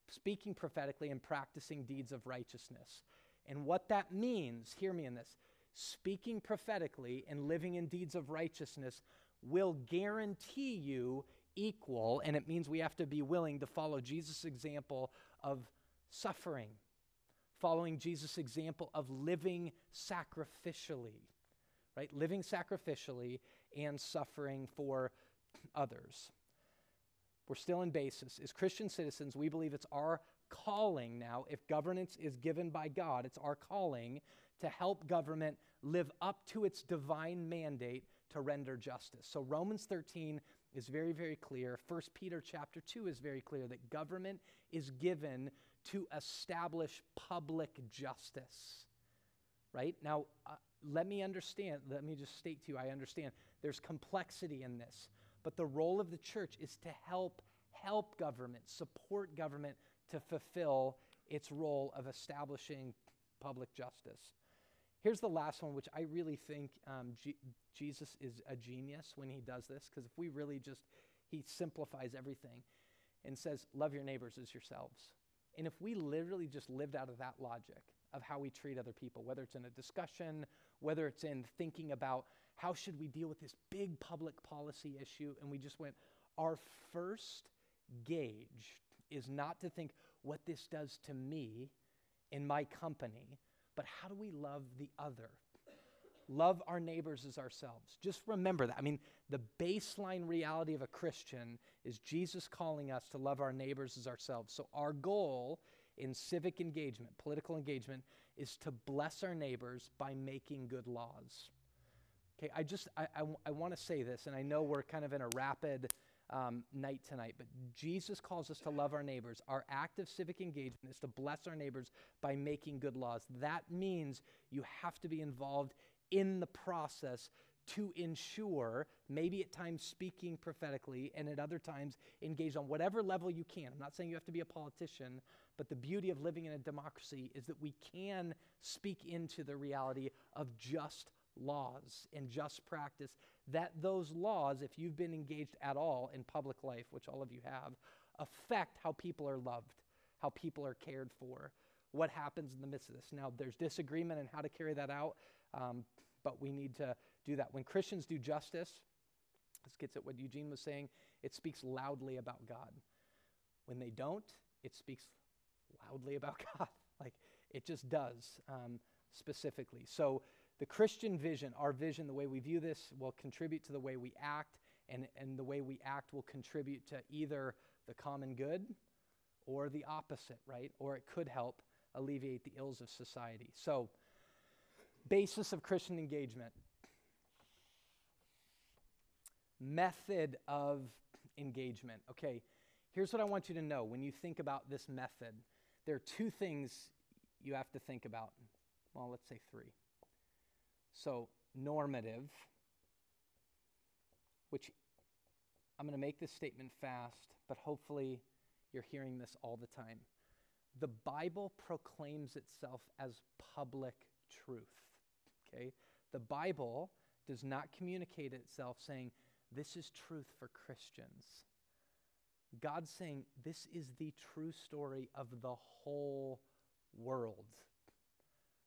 speaking prophetically and practicing deeds of righteousness. And what that means, hear me in this speaking prophetically and living in deeds of righteousness will guarantee you equal, and it means we have to be willing to follow Jesus' example of suffering, following Jesus' example of living sacrificially, right? Living sacrificially and suffering for others. We're still in basis. As Christian citizens, we believe it's our calling now, if governance is given by God, it's our calling to help government live up to its divine mandate to render justice. So Romans 13 is very very clear. 1 Peter chapter 2 is very clear that government is given to establish public justice. Right? Now uh, let me understand, let me just state to you I understand there's complexity in this. But the role of the church is to help help government, support government to fulfill its role of establishing public justice. Here's the last one, which I really think um, G- Jesus is a genius when he does this, because if we really just, he simplifies everything and says, Love your neighbors as yourselves. And if we literally just lived out of that logic of how we treat other people, whether it's in a discussion, whether it's in thinking about how should we deal with this big public policy issue, and we just went, our first gauge is not to think what this does to me in my company, but how do we love the other? Love our neighbors as ourselves. Just remember that. I mean, the baseline reality of a Christian is Jesus calling us to love our neighbors as ourselves. So, our goal in civic engagement, political engagement, is to bless our neighbors by making good laws. Okay, I just, I, I, I want to say this, and I know we're kind of in a rapid um, night tonight, but Jesus calls us to love our neighbors. Our active civic engagement is to bless our neighbors by making good laws. That means you have to be involved in the process to ensure, maybe at times speaking prophetically, and at other times engaged on whatever level you can. I'm not saying you have to be a politician, but the beauty of living in a democracy is that we can speak into the reality of just laws and just practice, that those laws, if you've been engaged at all in public life, which all of you have, affect how people are loved, how people are cared for, what happens in the midst of this. Now, there's disagreement on how to carry that out, um, but we need to do that. When Christians do justice, this gets at what Eugene was saying, it speaks loudly about God. When they don't, it speaks loudly about (laughs) God. like it just does um, specifically. So, the Christian vision, our vision, the way we view this, will contribute to the way we act, and, and the way we act will contribute to either the common good or the opposite, right? Or it could help alleviate the ills of society. So, basis of Christian engagement, method of engagement. Okay, here's what I want you to know when you think about this method. There are two things you have to think about. Well, let's say three. So, normative, which I'm going to make this statement fast, but hopefully you're hearing this all the time. The Bible proclaims itself as public truth. Okay? The Bible does not communicate itself saying, This is truth for Christians. God's saying, This is the true story of the whole world.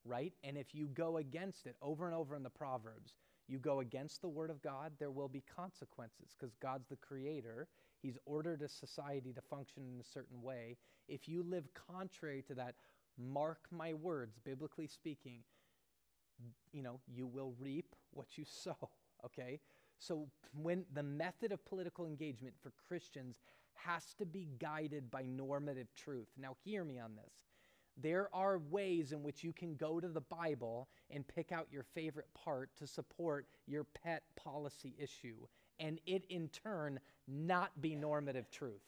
Right? And if you go against it over and over in the Proverbs, you go against the word of God, there will be consequences because God's the creator. He's ordered a society to function in a certain way. If you live contrary to that, mark my words, biblically speaking, you know, you will reap what you (laughs) sow, okay? So when the method of political engagement for Christians has to be guided by normative truth. Now hear me on this. There are ways in which you can go to the Bible and pick out your favorite part to support your pet policy issue, and it in turn not be normative truth.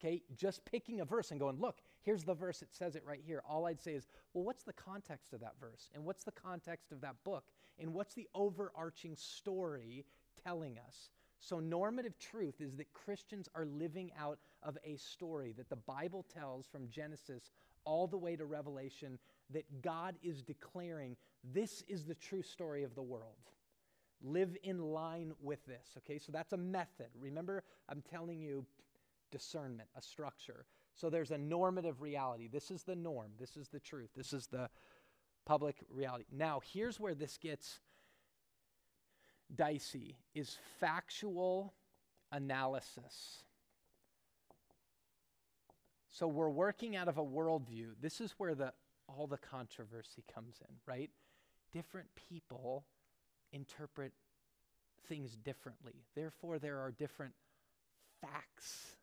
Okay, just picking a verse and going, look, here's the verse, it says it right here. All I'd say is, well, what's the context of that verse? And what's the context of that book? And what's the overarching story telling us? So, normative truth is that Christians are living out of a story that the Bible tells from Genesis all the way to Revelation that God is declaring this is the true story of the world. Live in line with this, okay? So that's a method. Remember, I'm telling you discernment, a structure. So there's a normative reality. This is the norm. This is the truth. This is the public reality. Now, here's where this gets dicey is factual analysis. So we're working out of a worldview. This is where the all the controversy comes in, right? Different people interpret things differently. Therefore, there are different facts,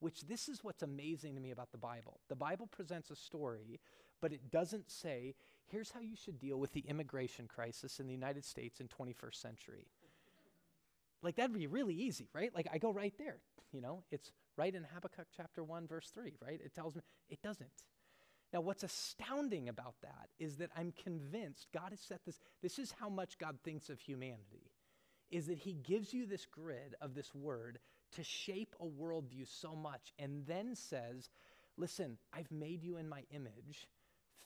which this is what's amazing to me about the Bible. The Bible presents a story, but it doesn't say, here's how you should deal with the immigration crisis in the United States in 21st century. like that'd be really easy, right? Like I go right there, you know, it's right in Habakkuk chapter 1 verse 3, right? It tells me it doesn't. Now, what's astounding about that is that I'm convinced God has set this, this is how much God thinks of humanity, is that He gives you this grid of this word to shape a worldview so much and then says, listen, I've made you in my image.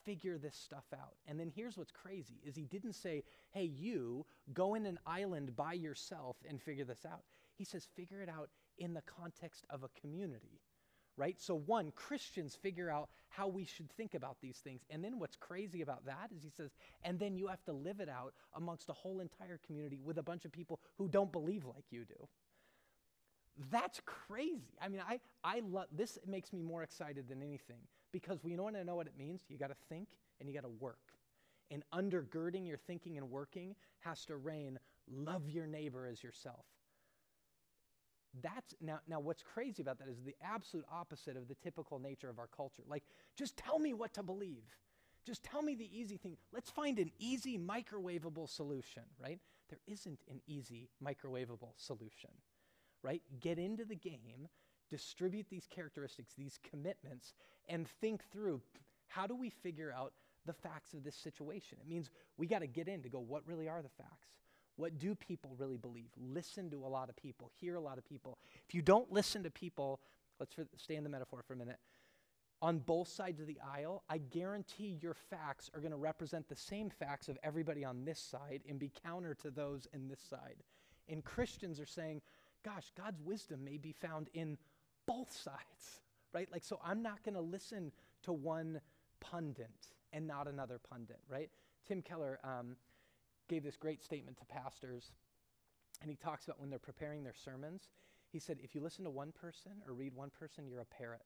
Figure this stuff out. And then here's what's crazy is he didn't say, hey, you go in an island by yourself and figure this out. He says, figure it out in the context of a community right? So, one, Christians figure out how we should think about these things. And then what's crazy about that is he says, and then you have to live it out amongst a whole entire community with a bunch of people who don't believe like you do. That's crazy. I mean, I, I love this makes me more excited than anything because we want to know what it means. You got to think and you got to work. And undergirding your thinking and working has to reign love your neighbor as yourself that's now now what's crazy about that is the absolute opposite of the typical nature of our culture. Like just tell me what to believe. Just tell me the easy thing. Let's find an easy microwavable solution right? There isn't an easy microwavable solution right? Get into the game distribute these characteristics these commitments and think through how do we figure out the facts of this situation? It means we got to get in to go what really are the facts what do people really believe? Listen to a lot of people, hear a lot of people. If you don't listen to people, let's stay in the metaphor for a minute. On both sides of the aisle, I guarantee your facts are going to represent the same facts of everybody on this side and be counter to those in this side. And Christians are saying, gosh, God's wisdom may be found in both sides, (laughs) right? Like, so I'm not going to listen to one pundit and not another pundit, right? Tim Keller um, gave this great statement to pastors, and he talks about when they're preparing their sermons. He said, if you listen to one person or read one person, you're a parrot.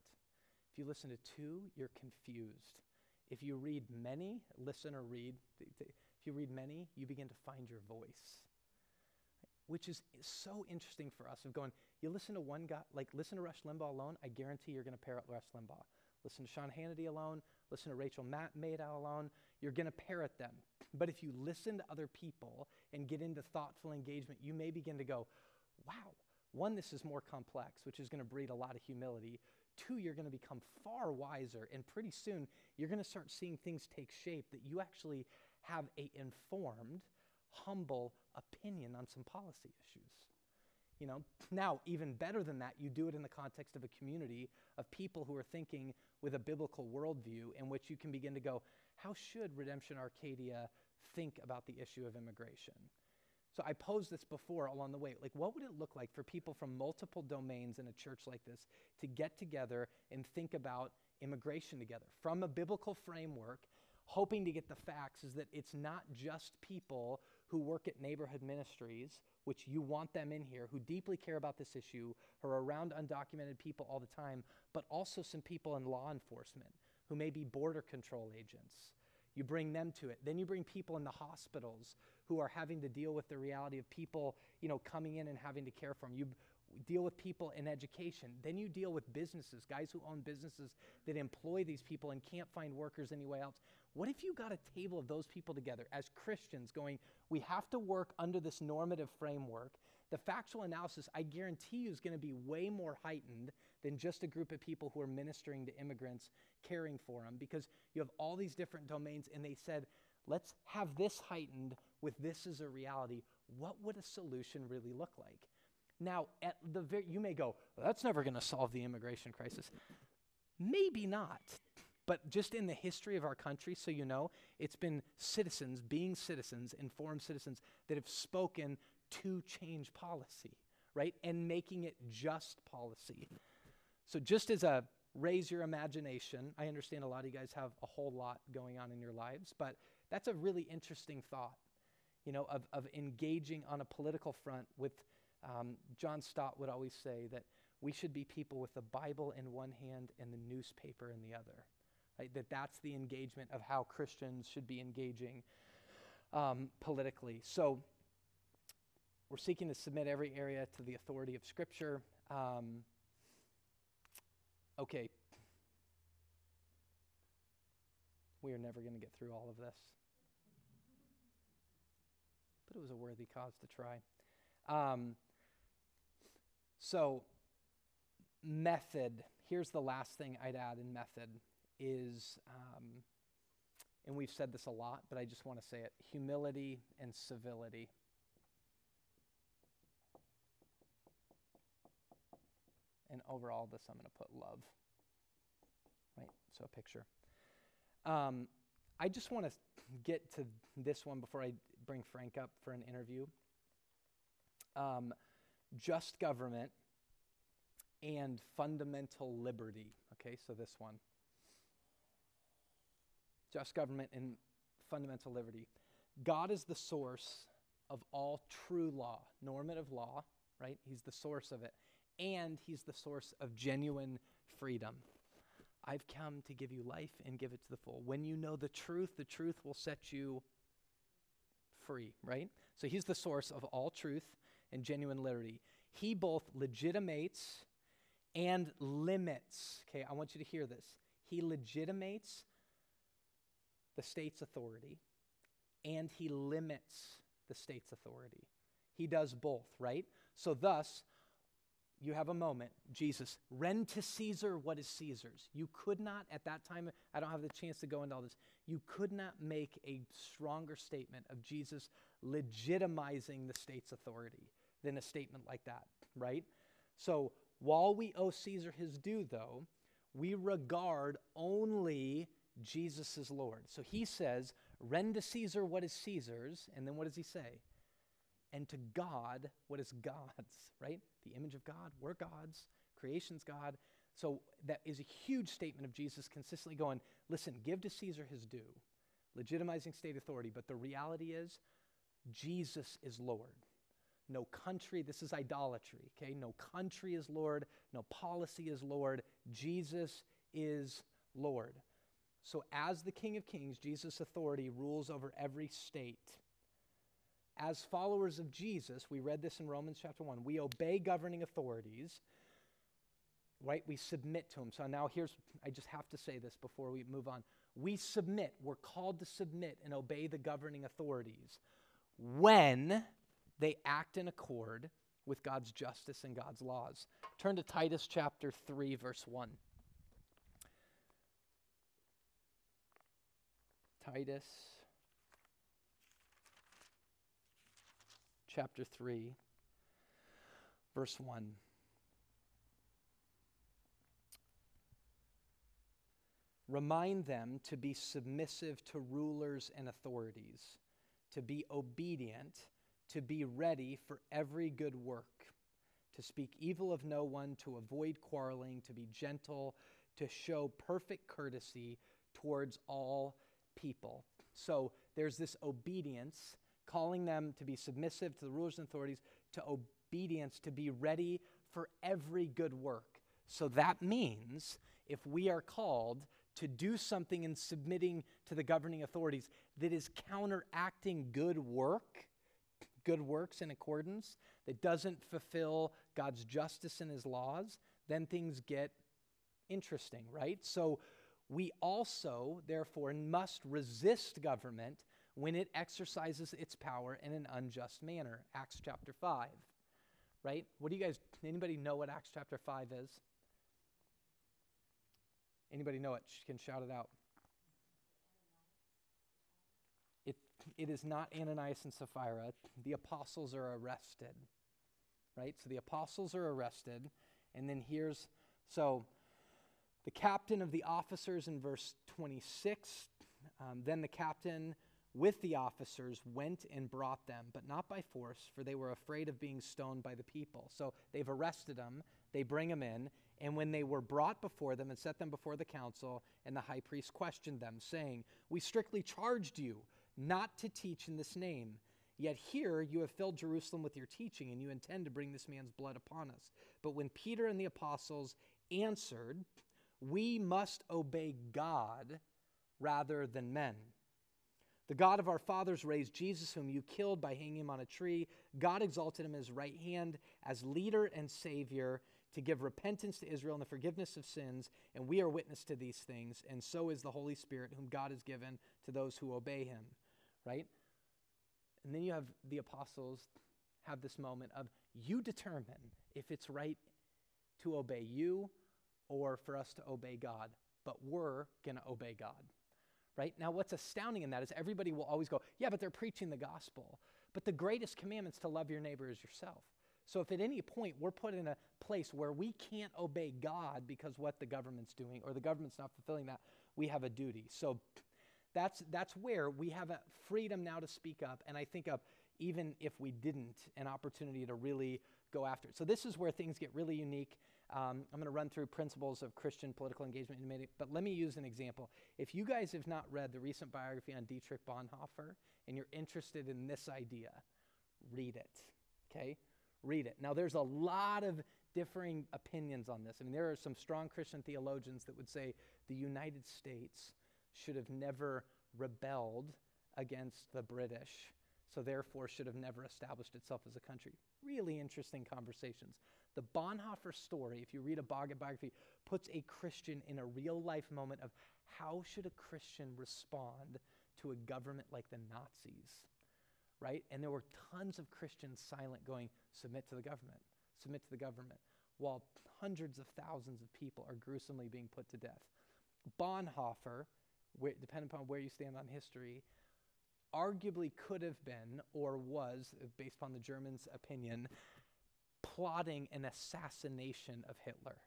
If you listen to two, you're confused. If you read many, listen or read, if you read many, you begin to find your voice. Which is so interesting for us of going, you listen to one guy, like listen to Rush Limbaugh alone, I guarantee you're going to parrot Rush Limbaugh. Listen to Sean Hannity alone, listen to Rachel Maddow alone, you're going to parrot them. But if you listen to other people and get into thoughtful engagement, you may begin to go, wow, one, this is more complex, which is going to breed a lot of humility. Two, you're going to become far wiser, and pretty soon you're going to start seeing things take shape that you actually have a informed, humble opinion on some policy issues. You know, now even better than that, you do it in the context of a community of people who are thinking with a biblical worldview in which you can begin to go, how should Redemption Arcadia think about the issue of immigration? So I posed this before along the way. Like, what would it look like for people from multiple domains in a church like this to get together and think about immigration together from a biblical framework, hoping to get the facts is that it's not just people who work at neighborhood ministries, which you want them in here, who deeply care about this issue, who are around undocumented people all the time, but also some people in law enforcement who may be border control agents. You bring them to it. Then you bring people in the hospitals who are having to deal with the reality of people, you know, coming in and having to care for them. You deal with people in education. Then you deal with businesses, guys who own businesses that employ these people and can't find workers anywhere else. What if you got a table of those people together as Christians going, we have to work under this normative framework? The factual analysis, I guarantee you, is going to be way more heightened than just a group of people who are ministering to immigrants, caring for them, because you have all these different domains, and they said, let's have this heightened with this as a reality. What would a solution really look like? Now, at the very, you may go, well, that's never going to solve the immigration crisis. Maybe not. But just in the history of our country, so you know, it's been citizens, being citizens, informed citizens, that have spoken to change policy, right? And making it just policy. So, just as a raise your imagination, I understand a lot of you guys have a whole lot going on in your lives, but that's a really interesting thought, you know, of, of engaging on a political front with. Um, John Stott would always say that we should be people with the Bible in one hand and the newspaper in the other. Right? That that's the engagement of how Christians should be engaging um, politically. So we're seeking to submit every area to the authority of Scripture. Um, okay. We are never going to get through all of this. But it was a worthy cause to try. Um, so, method. Here's the last thing I'd add in method is, um, and we've said this a lot, but I just want to say it humility and civility. And over all this, I'm going to put love. Right? So, a picture. Um, I just want to get to this one before I bring Frank up for an interview. Um, just government and fundamental liberty. Okay, so this one. Just government and fundamental liberty. God is the source of all true law, normative law, right? He's the source of it. And He's the source of genuine freedom. I've come to give you life and give it to the full. When you know the truth, the truth will set you free, right? So He's the source of all truth and genuine liberty. He both legitimates and limits. Okay, I want you to hear this. He legitimates the state's authority and he limits the state's authority. He does both, right? So, thus, you have a moment, Jesus, rend to Caesar what is Caesar's. You could not, at that time, I don't have the chance to go into all this, you could not make a stronger statement of Jesus legitimizing the state's authority than a statement like that, right? So while we owe Caesar his due, though, we regard only Jesus as Lord. So he says, rend to Caesar what is Caesar's, and then what does he say? And to God what is God's, right? The image of God, we're God's, creation's God. So that is a huge statement of Jesus consistently going, listen, give to Caesar his due, legitimizing state authority. But the reality is, Jesus is Lord. No country, this is idolatry, okay? No country is Lord, no policy is Lord. Jesus is Lord. So, as the King of Kings, Jesus' authority rules over every state. As followers of Jesus, we read this in Romans chapter 1, we obey governing authorities, right? We submit to them. So, now here's, I just have to say this before we move on. We submit, we're called to submit and obey the governing authorities when they act in accord with God's justice and God's laws. Turn to Titus chapter 3, verse 1. Titus chapter 3, verse 1. Remind them to be submissive to rulers and authorities, to be obedient, to be ready for every good work, to speak evil of no one, to avoid quarreling, to be gentle, to show perfect courtesy towards all people. So there's this obedience, calling them to be submissive to the rulers and authorities, to obedience, to be ready for every good work. So that means if we are called to do something in submitting to the governing authorities that is counteracting good work, good works in accordance, that doesn't fulfill God's justice and his laws, then things get interesting, right? So we also, therefore, must resist government when it exercises its power in an unjust manner. Acts chapter 5, right? What do you guys, anybody know what Acts chapter 5 is? Anybody know it? She Can shout it out. It, it is not Ananias and Sapphira. The apostles are arrested, right? So the apostles are arrested, and then here's, so the captain of the officers in verse 26. Um, then the captain with the officers went and brought them, but not by force, for they were afraid of being stoned by the people. So they've arrested them, they bring them in, and when they were brought before them and set them before the council, and the high priest questioned them, saying, We strictly charged you not to teach in this name. Yet here you have filled Jerusalem with your teaching, and you intend to bring this man's blood upon us. But when Peter and the apostles answered, we must obey God rather than men. The God of our fathers raised Jesus, whom you killed by hanging him on a tree. God exalted him as his right hand as leader and savior to give repentance to Israel and the forgiveness of sins. And we are witness to these things. And so is the Holy Spirit, whom God has given to those who obey him. Right? And then you have the apostles have this moment of you determine if it's right to obey you or for us to obey God, but we're going to obey God. Right? Now, what's astounding in that is everybody will always go, yeah, but they're preaching the gospel. But the greatest commandment is to love your neighbor as yourself. So if at any point we're put in a place where we can't obey God because what the government's doing or the government's not fulfilling that, we have a duty. So that's that's where we have a freedom now to speak up and I think of even if we didn't an opportunity to really go after it. So this is where things get really unique um, I'm going to run through principles of Christian political engagement in a minute, but let me use an example. If you guys have not read the recent biography on Dietrich Bonhoeffer and you're interested in this idea, read it. Okay? Read it. Now, there's a lot of differing opinions on this. I mean, there are some strong Christian theologians that would say the United States should have never rebelled against the British, so therefore should have never established itself as a country. Really interesting conversations. The Bonhoeffer story, if you read a biography, puts a Christian in a real life moment of how should a Christian respond to a government like the Nazis, right? And there were tons of Christians silent going, submit to the government, submit to the government, while hundreds of thousands of people are gruesomely being put to death. Bonhoeffer, where, depending upon where you stand on history, arguably could have been or was, based upon the Germans' opinion, plotting an assassination of Hitler.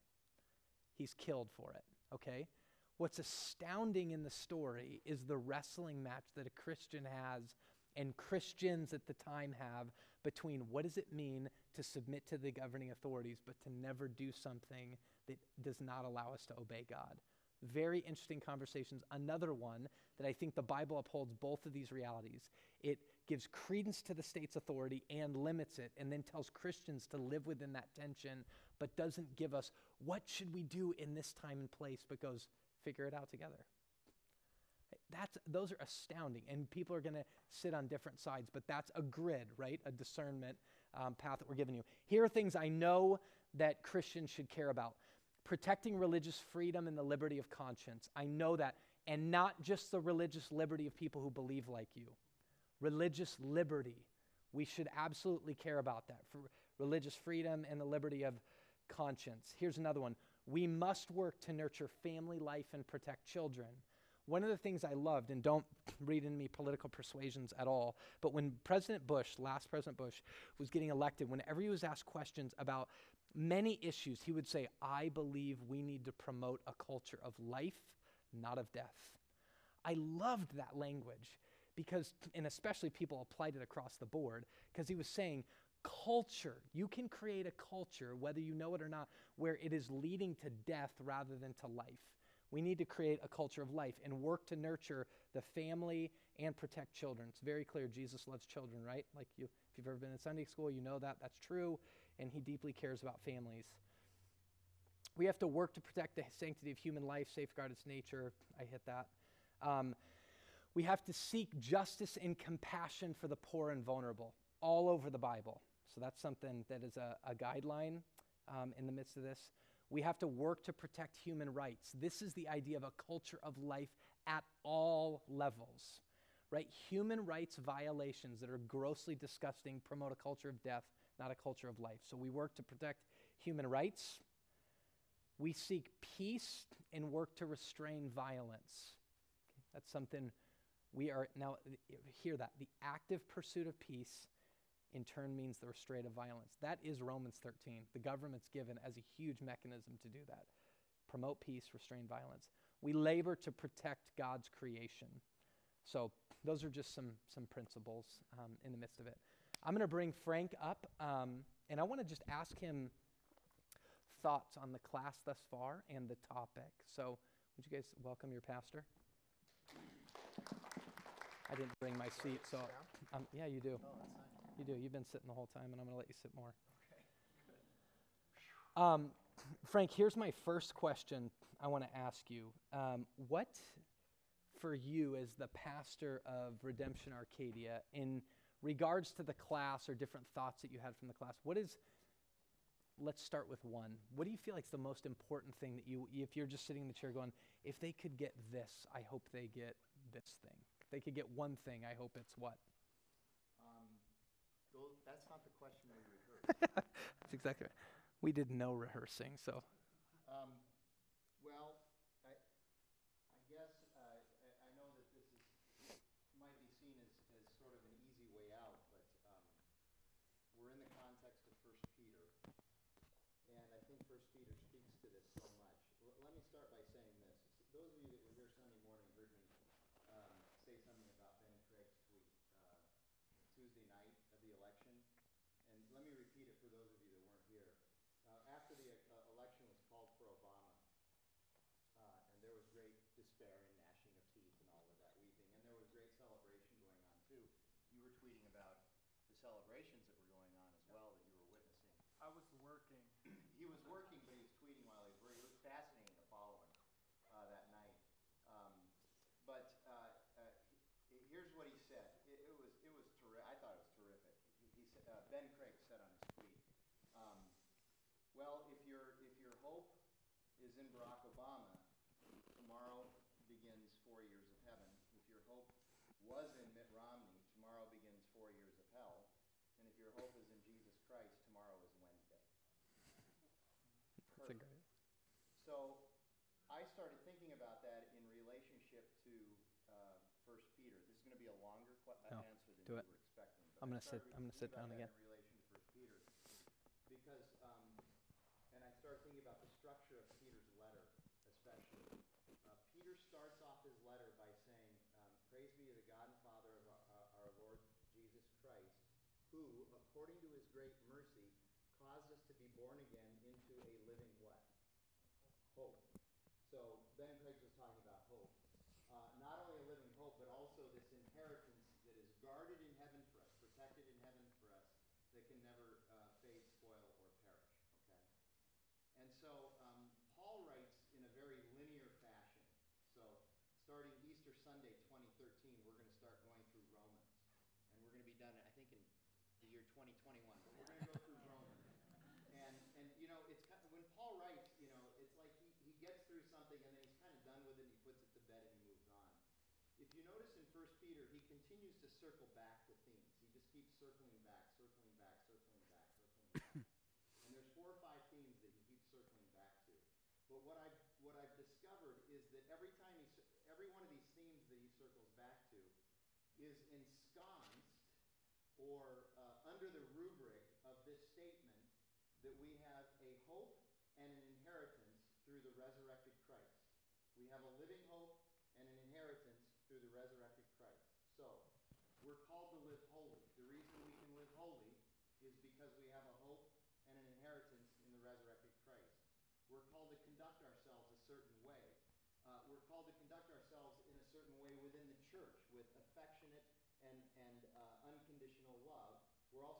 He's killed for it, okay? What's astounding in the story is the wrestling match that a Christian has and Christians at the time have between what does it mean to submit to the governing authorities but to never do something that does not allow us to obey God. Very interesting conversations. Another one that I think the Bible upholds both of these realities. It gives credence to the state's authority and limits it, and then tells Christians to live within that tension, but doesn't give us what should we do in this time and place, but goes figure it out together. That's, those are astounding, and people are going to sit on different sides, but that's a grid, right? A discernment um, path that we're giving you. Here are things I know that Christians should care about protecting religious freedom and the liberty of conscience. I know that, and not just the religious liberty of people who believe like you. Religious liberty. We should absolutely care about that for religious freedom and the liberty of conscience. Here's another one. We must work to nurture family life and protect children. One of the things I loved, and don't (laughs) read into me political persuasions at all, but when President Bush, last President Bush, was getting elected, whenever he was asked questions about many issues, he would say, I believe we need to promote a culture of life, not of death. I loved that language because, and especially people applied it across the board, because he was saying, culture, you can create a culture, whether you know it or not, where it is leading to death rather than to life. We need to create a culture of life and work to nurture the family and protect children. It's very clear Jesus loves children, right? Like you, if you've ever been in Sunday school, you know that that's true, and he deeply cares about families. We have to work to protect the sanctity of human life, safeguard its nature. I hit that. Um, we have to seek justice and compassion for the poor and vulnerable all over the Bible. So that's something that is a, a guideline um, in the midst of this. We have to work to protect human rights. This is the idea of a culture of life at all levels, right? Human rights violations that are grossly disgusting promote a culture of death, not a culture of life. So we work to protect human rights. We seek peace and work to restrain violence. Okay, that's something we are now, hear that. The active pursuit of peace in turn means the restraint of violence. That is Romans 13. The government's given as a huge mechanism to do that. Promote peace, restrain violence. We labor to protect God's creation. So those are just some some principles um, in the midst of it. I'm going to bring Frank up, um, and I want to just ask him thoughts on the class thus far and the topic. So would you guys welcome your pastor? I didn't bring my seat, so um, yeah, you do. You do. You've been sitting the whole time, and I'm going to let you sit more. Um, Frank, here's my first question I want to ask you. Um, what, for you as the pastor of Redemption Arcadia, in regards to the class or different thoughts that you had from the class, what is, let's start with one. What do you feel like is the most important thing that you, if you're just sitting in the chair going, if they could get this, I hope they get this thing? If they could get one thing, I hope it's what? Um, tho- that's not the question we rehearsed. (laughs) That's exactly right. We did no rehearsing, so. Um, well, I, I guess, uh, I, I know that this is, might be seen as, as sort of an easy way out, but, um, we're in the context of First Peter. And I think First Peter speaks to this so much. L- let me start by saying this. Those of you that were here Sunday morning heard me, um, say something about Ben Craig's tweet, uh, Tuesday night of the election. And let me repeat it for those of you that weren't here. Uh, after the uh, election was called for Obama, uh, and there was great despair and gnashing of teeth and all of that weeping, and there was great celebration going on too. You were tweeting about the celebrations that were going on as well that you were witnessing. I was working. He was working, but he was tweeting while he was working. It was fascinating to follow him uh, that night. Um, but uh, uh, he, here's what he said. It, it was it was terrific. I thought it was terrific. He, he said, uh, Ben Craig said on his tweet, um, "Well, if your if your hope is in Barack Obama, tomorrow begins four years of heaven. If your hope was in Mitt Romney, tomorrow begins four years of hell. And if your hope is in Jesus Christ, tomorrow is Wednesday." That's a great. So I started thinking about that in relationship to uh, First Peter. This is going to be a longer que- uh, No, answer than do it. were expecting. but I'm gonna sit- I'm gonna sit down again. In relation to First Peter, because um, and I started thinking about the structure of Peter's letter, especially. Uh, Peter starts off his letter by saying, um, "Praise be to the God and Father of our, our, our Lord who, according to his great mercy, caused us to be born again into a living what? Hope. So Ben Craig was talking about hope. Uh, not only a living hope, but also this inheritance that is guarded in heaven for us, protected in heaven for us, that can never uh, fade, spoil, or perish. Okay? And so um, Paul writes in a very linear fashion. So starting Easter Sunday 2013, we're going to start going through Romans. And we're going to be done, I think, in the year 2021. But we're going to go through Romans. And, and you know, it's kind of, when Paul writes, you know, it's like he, he gets through something and then he's kind of done with it and he puts it to bed and he moves on. If you notice in 1 Peter, he continues to circle back to themes. He just keeps circling back, circling back, circling back, circling back. (coughs) and there's four or five themes that he keeps circling back to. But what I've, what I've discovered is that every time he, every one of these themes that he circles back to is ensconced or uh, under the rubric of this statement that we have a hope and an inheritance through the resurrected Christ. We have a living hope and an inheritance through the resurrected Christ. So, we're called to live holy. The reason we can live holy is because we have a hope and an inheritance in the resurrected Christ. We're called to conduct ourselves a certain way. Uh, we're called to conduct ourselves in a certain way within the church with affectionate and, and uh, unconditional love. We're also